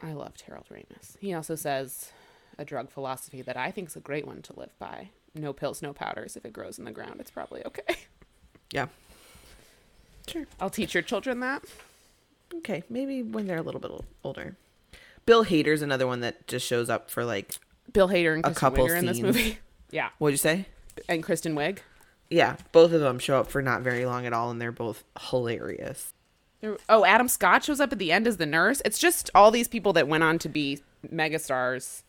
I loved Harold Ramis. He also says a drug philosophy that I think is a great one to live by. No pills, no powders. If it grows in the ground, it's probably okay. Yeah. Sure. I'll teach your children that. Okay. Maybe when they're a little bit older. Bill Hader's another one that just shows up for like Bill Hader and A Kristen couple Wiig are in this scenes. movie. [laughs] Yeah, what'd you say? and Kristen Wiig. Yeah, both of them show up for not very long at all, and they're both hilarious. Oh, Adam Scott shows up at the end as the nurse. It's just all these people that went on to be megastars,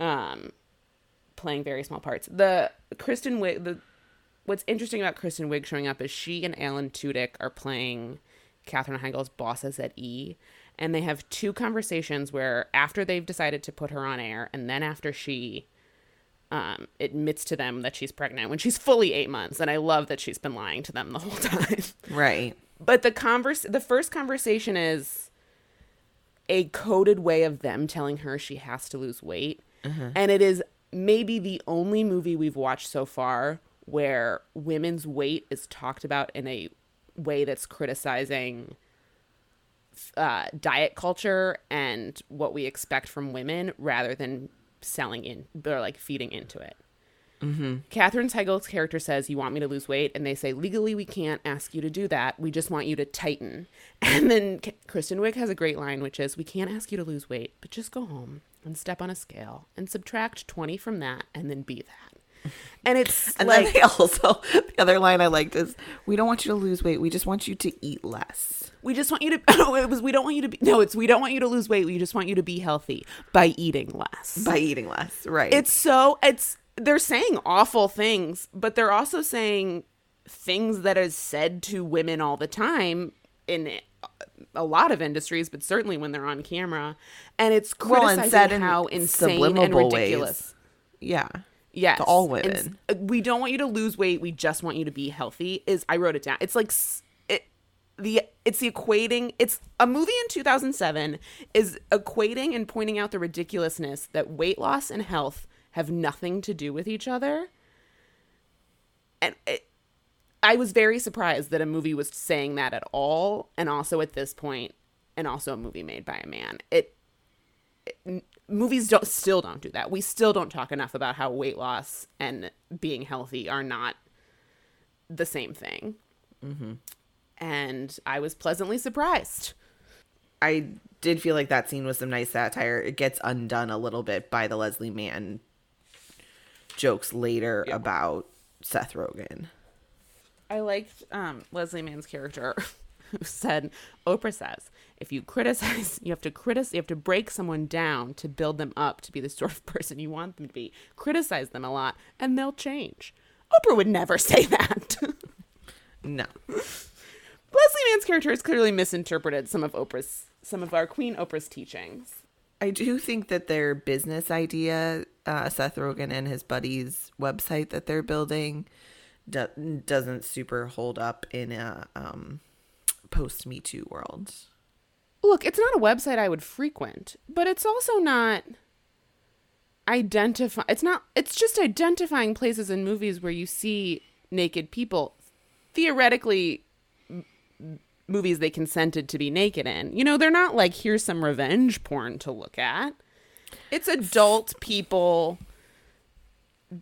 um, playing very small parts. The Kristen Wiig, the what's interesting about Kristen Wiig showing up is she and Alan Tudyk are playing Katherine Heigl's bosses at E, and they have two conversations where after they've decided to put her on air, and then after she um, admits to them that she's pregnant when she's fully eight months, and I love that she's been lying to them the whole [laughs] time. Right. But the converse, the first conversation is a coded way of them telling her she has to lose weight, and it is maybe the only movie we've watched so far where women's weight is talked about in a way that's criticizing uh, diet culture and what we expect from women rather than selling in or like feeding into it. Mm-hmm. Katherine Heigl's character says, "You want me to lose weight?" And they say, "Legally, we can't ask you to do that. We just want you to tighten." [laughs] And then K- Kristen Wiig has a great line, which is, "We can't ask you to lose weight, but just go home and step on a scale and subtract twenty from that, and then be that." And it's [laughs] And like then they also the other line I liked is we don't want you to lose weight. We just want you to eat less. we just want you to. [laughs] No, it was we don't want you to be. No, it's we don't want you to lose weight. We just want you to be healthy by eating less. By eating less. Right. it's so it's they're saying awful things but they're also saying things that is said to women all the time in a lot of industries but certainly when they're on camera and it's Well, and said in how insane and subliminal ways. ridiculous yeah. yes To all women. s- we don't want you to lose weight we just want you to be healthy is i wrote it down it's like it the it's the equating it's a movie in 2007 is equating and pointing out the ridiculousness that weight loss and health have nothing to do with each other and it, i was very surprised that a movie was saying that at all and also at this point and also a movie made by a man. It, it movies don't still don't do that. We still don't talk enough about how weight loss and being healthy are not the same thing. Mm-hmm. And i was pleasantly surprised. I did feel like that scene was some nice satire. It gets undone a little bit by the Leslie Mann jokes later about Seth Rogen. I liked um, Leslie Mann's character [laughs] who said, Oprah says, if you criticize, you have to criticize, you have to break someone down to build them up to be the sort of [laughs] person you want them to be. Criticize them a lot, and they'll change. Oprah would never [laughs] say that. No. Leslie Mann's character has clearly misinterpreted some of Oprah's, some of our Queen Oprah's teachings. I do think that their business idea, uh, Seth Rogen and his buddies' website that they're building, do- doesn't super hold up in a um, post Me Too world. Look, it's not a website I would frequent, but it's also not identify it's not it's just identifying places in movies where you see naked people theoretically m- movies they consented to be naked in. You know, they're not like here's some revenge porn to look at. It's adult people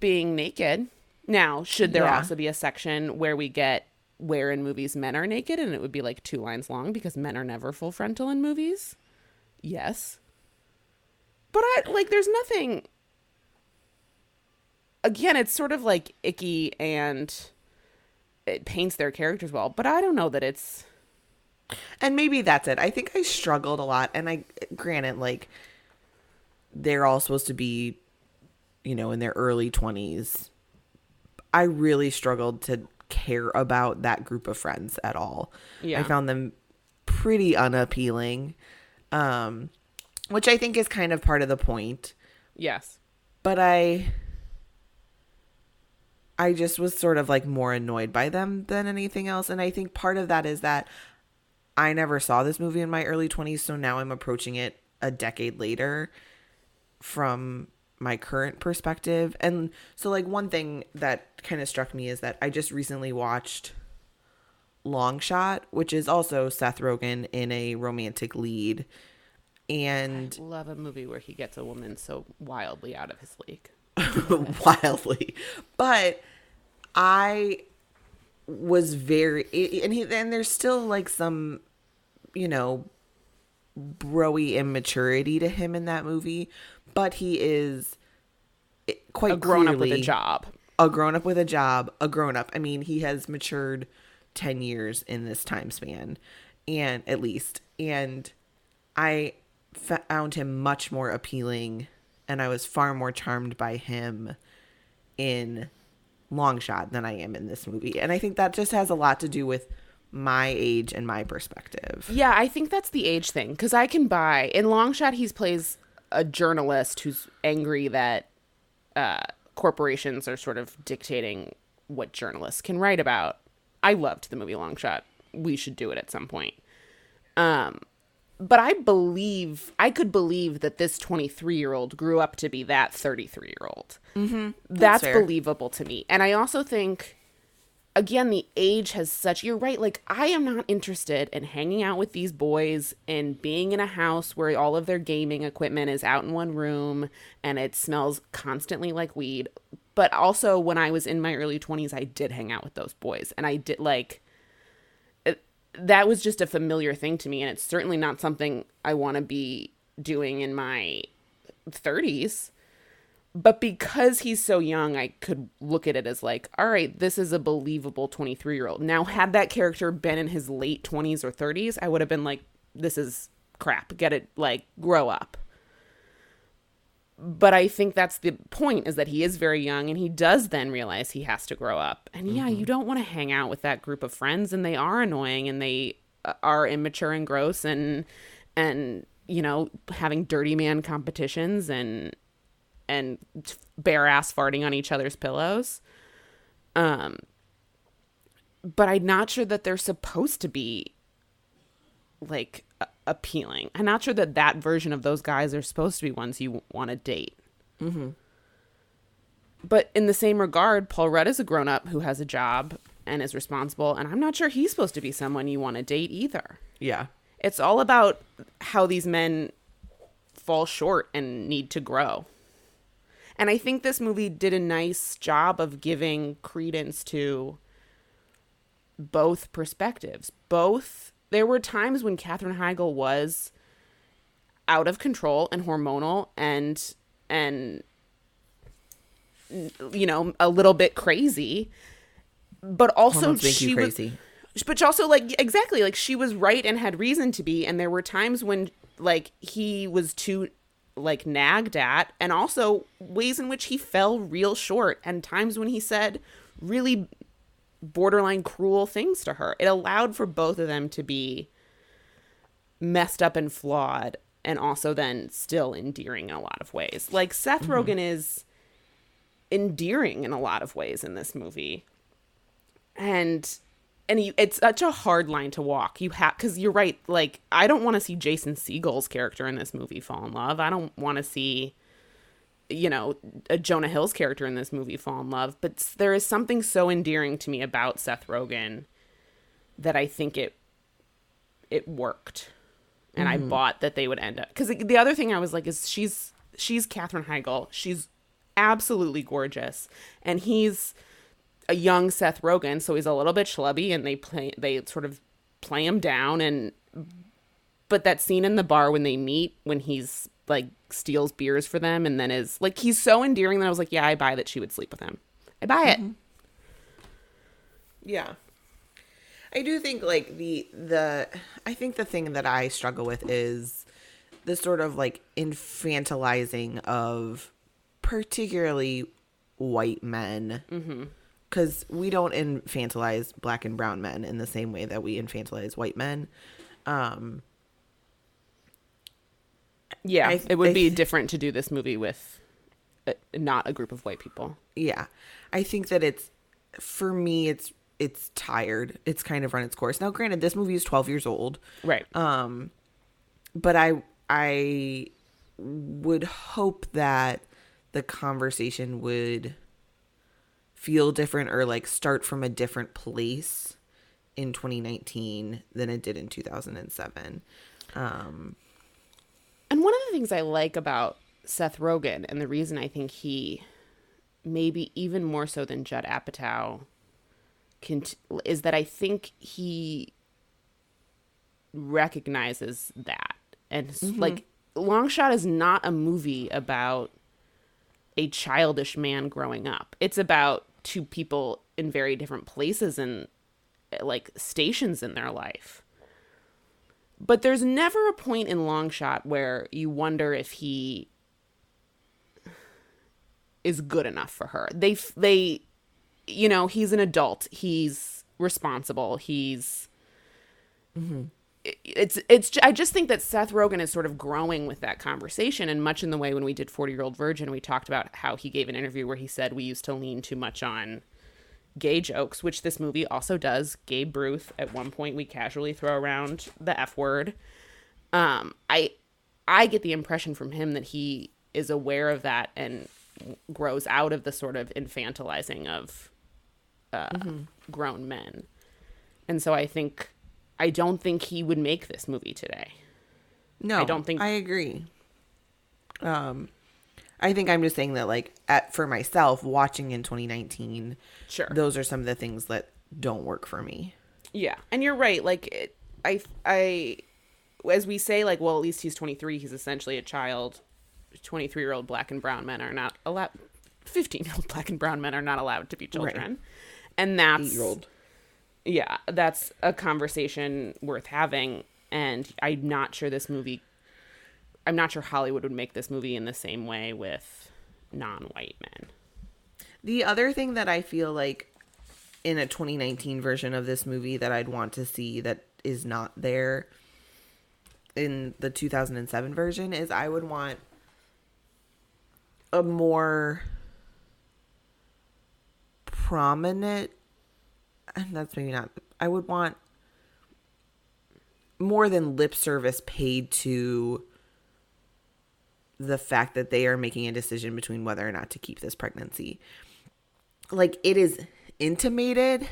being naked. Now, should there Yeah. also be a section where we get where in movies men are naked and it would be like two lines long because men are never full frontal in movies? Yes. But I like there's nothing again, it's sort of like icky and it paints their characters well, but I don't know that it's And maybe that's it. I think I struggled a lot. And I, granted, like, they're all supposed to be, you know, in their early 20s. I really struggled to care about that group of friends at all. Yeah. I found them pretty unappealing, um, which I think is kind of part of the point. yes. But I. I just was sort of like more annoyed by them than anything else. And I think part of that is that I never saw this movie in my early 20s. So now I'm approaching it a decade later from my current perspective. And so, like, one thing that kind of struck me is that I just recently watched Long Shot, which is also Seth Rogen in a romantic lead. And Love a movie where he gets a woman so wildly out of his league. [laughs] wildly. But I was very and he and there's still like some you know broy immaturity to him in that movie, but he is eh, quite A grown up with a job. a grown up with a job, a grown up. I mean, he has matured 10 years in this time span, and at least. And I found him much more appealing, and I was far more charmed by him in long shot than I am in this movie. And I think that just has a lot to do with my age and my perspective. Yeah, I think that's the age thing because I can buy in Long Shot. He plays a journalist who's angry that uh, corporations are sort of dictating what journalists can write about. I loved the movie Long Shot. We should do it at some point. Um, but I believe I could believe that this 23 year old grew up to be that 33 year old. Mm-hmm. That's, fair. believable to me, and I also think again the age has such you're right like i am not interested in hanging out with these boys and being in a house where all of their gaming equipment is out in one room and it smells constantly like weed. But also when i was in my early 20s i did hang out with those boys and i did like that was just a familiar thing to me and it's certainly not something i want to be doing in my 30s but because he's so young, I could look at it as like, all right, this is a believable 23 year old. Now, had that character been in his late 20s or 30s, I would have been like, this is crap. Get it, like, grow up. But I think that's the point is that he is very young and he does then realize he has to grow up. And yeah, you don't want to hang out with that group of friends and they are annoying and they uh, are immature and gross and, and, you know, having dirty man competitions and, and bare ass farting on each other's pillows. Um, but I'm not sure that they're supposed to be like a- appealing. I'm not sure that that version of those guys are supposed to be ones you want to date. Mm-hmm. But in the same regard, Paul Rudd is a grown up who has a job and is responsible, and I'm not sure he's supposed to be someone you want to date either. Yeah. It's all about how these men fall short and need to grow. And I think this movie did a nice job of giving credence to both perspectives. Both, there were times when Katherine Heigl was out of control and hormonal and, and, you know, a little bit crazy. But also, she was- crazy. but also like exactly like she was right and had reason to be and there were times when like he was too like nagged at and also ways in which he fell real short and times when he said really borderline cruel things to her. It allowed for both of them to be messed up and flawed and also then still endearing in a lot of ways. Like seth mm-hmm. rogen is endearing in a lot of ways in this movie. And and you, it's such a hard line to walk. You have because you're right. Like I don't want to see Jason Segel's character in this movie fall in love. I don't want to see, you know, a Jonah Hill's character in this movie fall in love. But there is something so endearing to me about Seth Rogen that I think it it worked, and I mm-hmm. bought that they would end up. Because the other thing I was like is she's she's Katherine Heigl. She's absolutely gorgeous, and he's a young Seth Rogen, so he's a little bit schlubby, and they play they sort of play him down. And but that scene in the bar when they meet, when he's like steals beers for them, and then is like he's so endearing that I was like, yeah, I buy that she would sleep with him. I buy it. Mm-hmm. Yeah. I do think like the the I think the thing that I struggle with is the sort of like infantilizing of particularly white men. Mm-hmm. Cuz we don't infantilize black and brown men in the same way that we infantilize white men. Um Yeah, th- it would be th- different to do this movie with uh, not a group of white people. yeah. I think that it's for me it's it's tired. It's kind of run its course. Now granted this movie is 12 years old. Right. Um, but I I would hope that the conversation would feel different or like start from a different place in 2019 than it did in 2007. Um, And one of the things I like about Seth Rogen, and the reason I think he, maybe even more so than Judd Apatow, cont- is that I think he recognizes that. And s- like, Long Shot is not a movie about a childish man growing up. It's about two people in very different places and eh, like stations in their life. But there's never a point in Long Shot where you wonder if he is good enough for her. They they you know, he's an adult. He's responsible. He's mm-hmm. It's it's I just think that Seth Rogen is sort of growing with that conversation and much in the way when we did 40 Year Old Virgin we talked about how he gave an interview where he said we used to lean too much on gay jokes which this movie also does. Gabe Ruth at one point we casually throw around the F word. Um I I get the impression from him that he is aware of that and grows out of the sort of infantilizing of uh, grown men. And so I think I don't think he would make this movie today. No, I don't think- I agree. Um, I think I'm just saying that, like, at for myself, watching in 2019, Sure. those are some of the things that don't work for me. Yeah, and you're right. Like, it, I, I, as we say, like, well, at least he's 23. He's essentially a child. 23 year old black and brown men are not allowed. 15 year old black and brown men are not allowed to be children, and that's Eight year old. Yeah, that's a conversation worth having. And I'm not sure this movie. I'm not sure Hollywood would make this movie in the same way with non-white men. The other thing that I feel like in a 2019 version of this movie that I'd want to see that is not there in the 2007 version is I would want a more prominent that's maybe not I would want more than lip service paid to the fact that they are making a decision between whether or not to keep this pregnancy. Like it is intimated,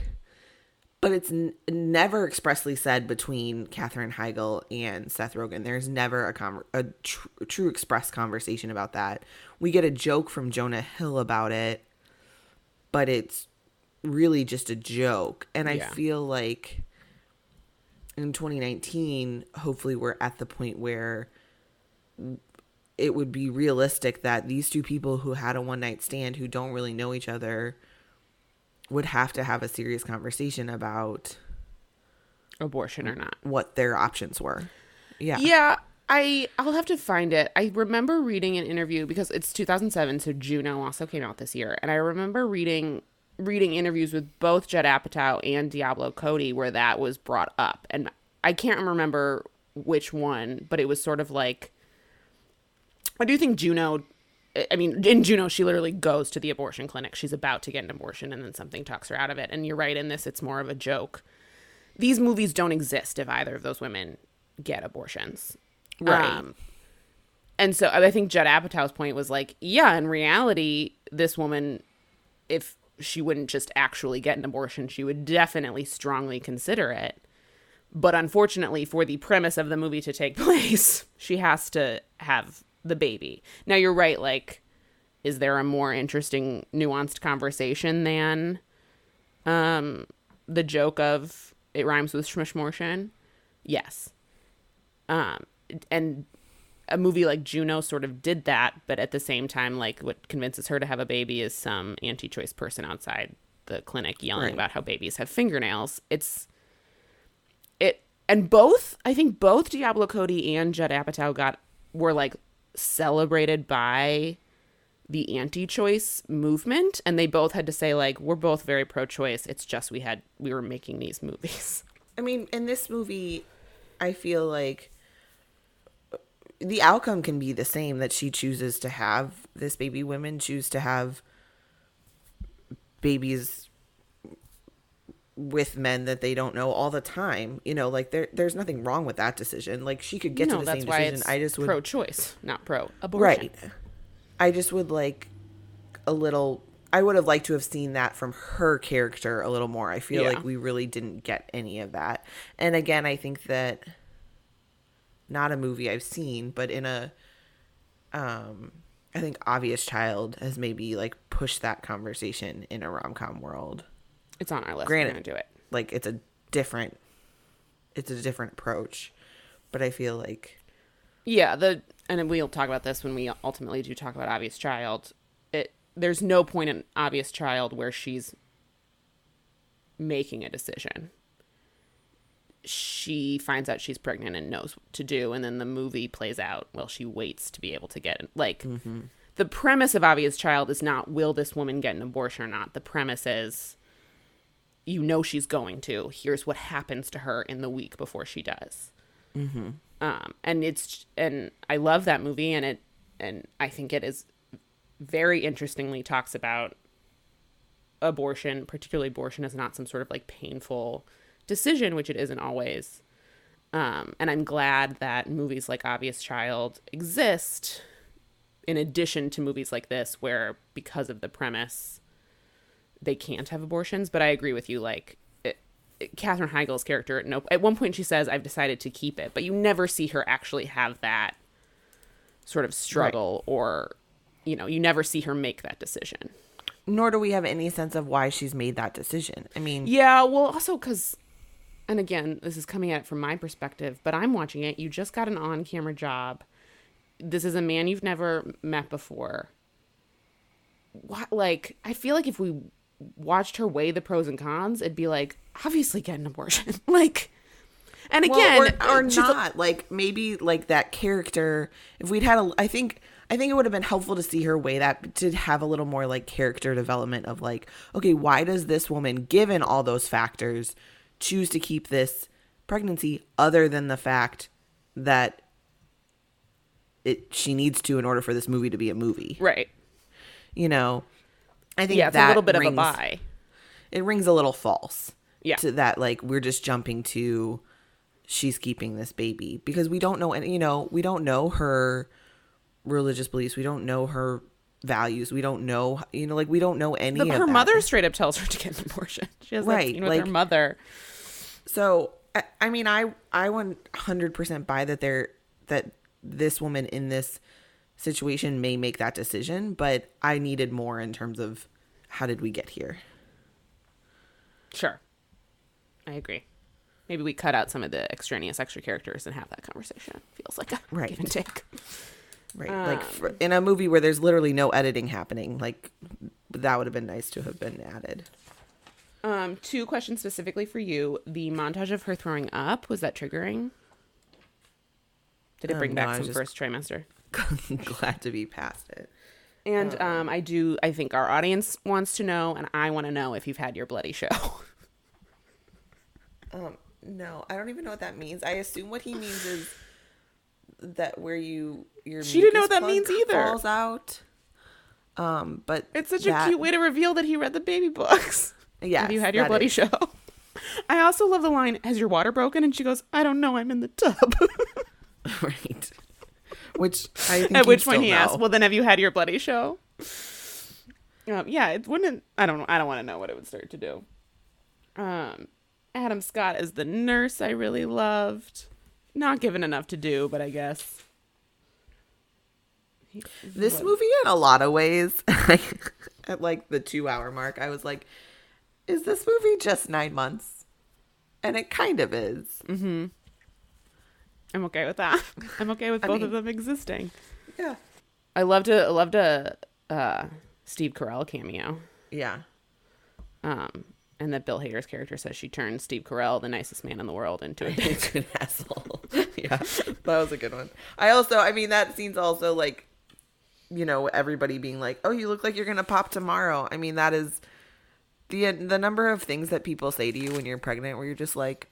but it's n- never expressly said between Katherine Heigl and Seth Rogen. There's never a con- a tr- true express conversation about that. We get a joke from Jonah Hill about it, but it's really just a joke. And I feel like in 2019, hopefully we're at the point where it would be realistic that these two people who had a one night stand who don't really know each other would have to have a serious conversation about Abortion or not. what their options were. Yeah. Yeah, I I'll have to find it. I remember reading an interview because it's 2007, so Juno also came out this year, and I remember reading reading interviews with both Judd Apatow and Diablo Cody where that was brought up, and I can't remember which one, but it was sort of like I do think Juno. I mean, in Juno, she literally goes to the abortion clinic. She's about to get an abortion, and then something talks her out of it. And you're right. In this, it's more of a joke. These movies don't exist if either of those women get abortions. Right. Um, and so I think Judd Apatow's point was like, yeah, in reality, this woman, if she wouldn't just actually get an abortion, she would definitely strongly consider it. But unfortunately, for the premise of the movie to take [laughs] place, she has to have the baby. Now, you're right. Like, is there a more interesting, nuanced conversation than um, the joke of it rhymes with shmishmortion? Yes. Um, and a movie like Juno sort of did that, but at the same time, like what convinces her to have a baby is some anti-choice person outside the clinic yelling Right. about how babies have fingernails. It's it, and both I think both Diablo Cody and Judd Apatow got were like celebrated by the anti-choice movement, and they both had to say like we're both very pro-choice. It's just we had we were making these [laughs] movies. I mean, in this movie, I feel like the outcome can be the same that she chooses to have this baby. Women choose to have babies with men that they don't know all the time. You know, like there there's nothing wrong with that decision. Like she could get no, to the that's same decision. I just would pro-choice, not pro-abortion. Right. I just would like a little I would have liked to have seen that from her character a little more. I feel Yeah. like we really didn't get any of that. And again, I think that not a movie I've seen, but in a um I think Obvious Child has maybe like pushed that conversation in a rom-com world. It's on our list. Granted. We're do it. Like it's a different it's a different approach. But I feel like Yeah, the and we'll talk about this when we ultimately do talk about Obvious Child. It there's no point in Obvious Child where she's making a decision. She finds out she's pregnant and knows what to do, and then the movie plays out while she waits to be able to get like the premise of obvious child is not will this woman get an abortion or not? The premise is you know she's going to. Here's what happens to her in the week before she does. Mm-hmm. um, and it's and i love that movie and it and i think it is very interestingly talks about abortion particularly abortion is not some sort of like painful decision which it isn't always. Um, and i'm glad that movies like obvious child exist in addition to movies like this where because of the premise they can't have abortions. But i agree with you like it, it, katherine heigl's character no at one point she says i've decided to keep it but you never see her actually have that sort of struggle right. or you know you never see her make that decision. Nor do we have any sense of why she's made that decision. I mean yeah well also because and again this is coming at it from my perspective but i'm watching it you just got an on-camera job this is a man you've never met before. What, like, I feel like if we watched her weigh the pros and cons, it'd be like, obviously get an abortion. [laughs] like, and again, well, or, uh, or not. like, maybe like that character, if we'd had a, I think, I think it would have been helpful to see her weigh that to have a little more like character development of like, okay, why does this woman, given all those factors, choose to keep this pregnancy other than the fact that it she needs to in order for this movie to be a movie. Right. You know, I think yeah, it's a little bit rings, of a buy. It rings a little false. Yeah. To that, like we're just jumping to she's keeping this baby because we don't know any. You know, we don't know her religious beliefs. We don't know her values. We don't know. You know, like we don't know any. The, her mother straight up tells her to get an abortion. She has right, that scene with like, her mother. So I, I mean, I I 100 percent buy that they're that this woman in this situation may make that decision, but I needed more in terms of how did we get here. Sure. I agree. Maybe we cut out some of the extraneous extra characters and have that conversation. Feels like a [laughs] right. give and take. Right. Um, like for, in a movie where there's literally no editing happening, like that would have been nice to have been added. Um, two questions specifically for you. The montage of her throwing up, was that triggering? Did it bring um, back some first trimester? [laughs] glad to be past it. And um, um, I do. I think our audience wants to know, and I want to know if you've had your bloody show. [laughs] um, no, I don't even know what that means. I assume what he means is that where you your she didn't know what that means either falls out. Um, but it's such that... a cute way to reveal that he read the baby books. Yeah, have you had your bloody is. show? [laughs] I also love the line, "Has your water broken?" And she goes, "I don't know. I'm in the tub." [laughs] [laughs] right. Which I at which point he know. asked, "Well, then have you had your bloody show?" Um, yeah, it wouldn't. I don't. I don't want to know what it would start to do. Um, Adam Scott as the nurse, I really loved. Not given enough to do, but I guess. He, this what? movie, in a lot of ways, at like the two-hour mark, I was like, "Is this movie just nine months?" And it kind of is. Mm-hmm. I'm okay with that. [laughs] I'm okay with both mean, of them existing. Yeah. I loved a I loved a uh, Steve Carell cameo. Yeah. Um, and that Bill Hader's character says she turned Steve Carell, the nicest man in the world, into a [laughs] an asshole. [laughs] yeah, that was a good one. I also, I mean, that scene's also like, you know, everybody being like, "Oh, you look like you're gonna pop tomorrow." I mean, that is the the number of things that people say to you when you're pregnant, where you're just like,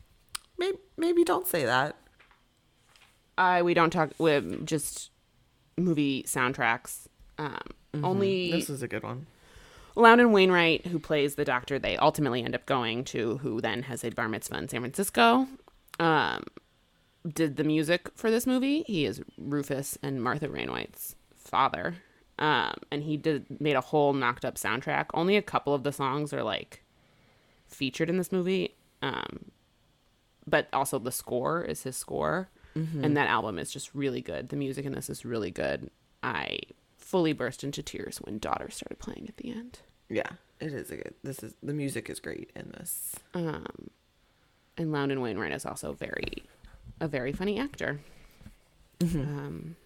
maybe maybe don't say that. I we don't talk with just movie soundtracks. Um, mm-hmm. Only this is a good one. Loudon Wainwright, who plays the doctor they ultimately end up going to, who then has a bar mitzvah in San Francisco, um, did the music for this movie. He is Rufus and Martha Wainwright's father, um, and he did made a whole knocked up soundtrack. Only a couple of the songs are like featured in this movie, um, but also the score is his score. Mm-hmm. And that album is just really good. The music in this is really good. I fully burst into tears when Daughter started playing at the end. Yeah, it is a good. This is the music is great in this. Um, and Loudon Wainwright is also very, a very funny actor. Mm-hmm. Um,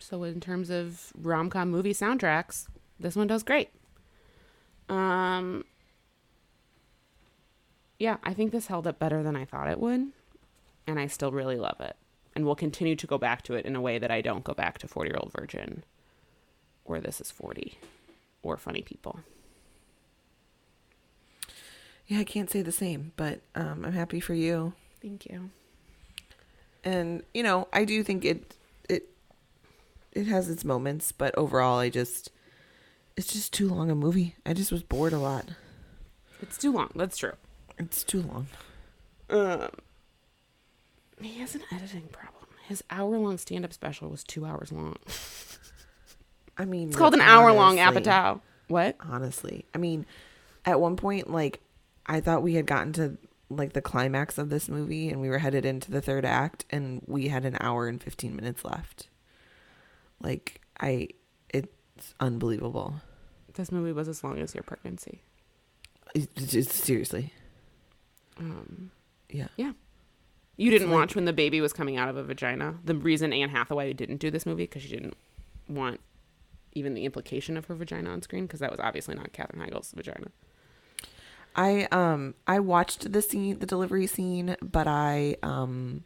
so in terms of rom com movie soundtracks, this one does great. Um, yeah, I think this held up better than I thought it would and I still really love it. And will continue to go back to it in a way that I don't go back to 40 Year Old Virgin or This Is 40 or Funny People. Yeah, I can't say the same, but um, I'm happy for you. Thank you. And you know, I do think it it has its moments, but overall, I just it's just too long a movie. I just was bored a lot. It's too long. That's true. It's too long. Um, he has an editing problem. His hour long stand up special was two hours long. I mean, It's called an hour long honestly- Apatow. What? Honestly, I mean, at one point, like I thought we had gotten to like the climax of this movie, and we were headed into the third act, and we had an hour and fifteen minutes left. Like I, it's unbelievable. This movie was as long as your pregnancy. It's, it's seriously, Um, yeah. Yeah. You didn't like- watch when the baby was coming out of a vagina. The reason Anne Hathaway didn't do this movie because she didn't want even the implication of her vagina on screen because that was obviously not Katherine Heigl's vagina. I um I watched the scene, the delivery scene, but I um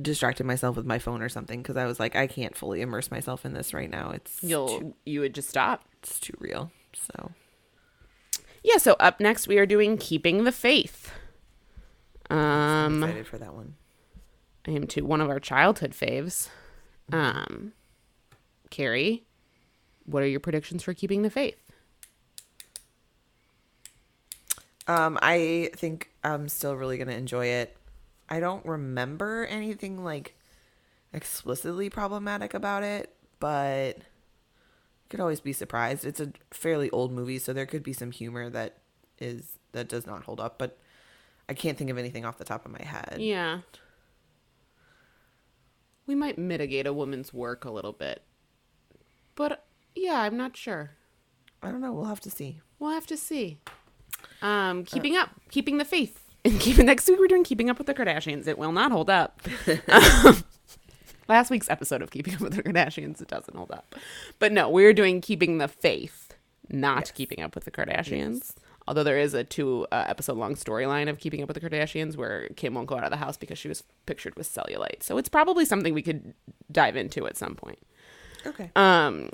distracted myself with my phone or something because I was like, I can't fully immerse myself in this right now. It's You'll too, you would just stop. it's too real. So Yeah. So up next we are doing Keeping the Faith. Um, excited for that one. I am too. One of our childhood faves. Um, Carrie, what are your predictions for Keeping the Faith? Um, I think I'm still really gonna enjoy it. I don't remember anything like explicitly problematic about it, but could always be surprised. It's a fairly old movie, so there could be some humor that is that does not hold up, but I can't think of anything off the top of my head. Yeah. We might mitigate a woman's work a little bit. But yeah, I'm not sure. I don't know. We'll have to see. We'll have to see. Um, keeping up, keeping the faith. And keeping [laughs] next week we're doing keeping up with the Kardashians. It will not hold up. Um, [laughs] [laughs] last week's episode of Keeping Up with the Kardashians, it doesn't hold up. But no, we're doing keeping the faith, not Yes. keeping up with the Kardashians. Although there is a two uh, episode long storyline of keeping up with the Kardashians where Kim won't go out of the house because she was pictured with cellulite. So it's probably something we could dive into at some point. Okay. Um,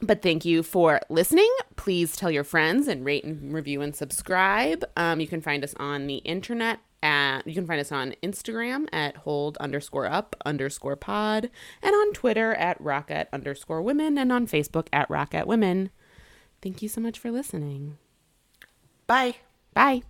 but thank you for listening. Please tell your friends and rate and review and subscribe. Um, you can find us on the internet at you can find us on Instagram at hold underscore up underscore pod and on Twitter at rocket underscore women and on Facebook at rocket women. Thank you so much for listening. Bye. Bye.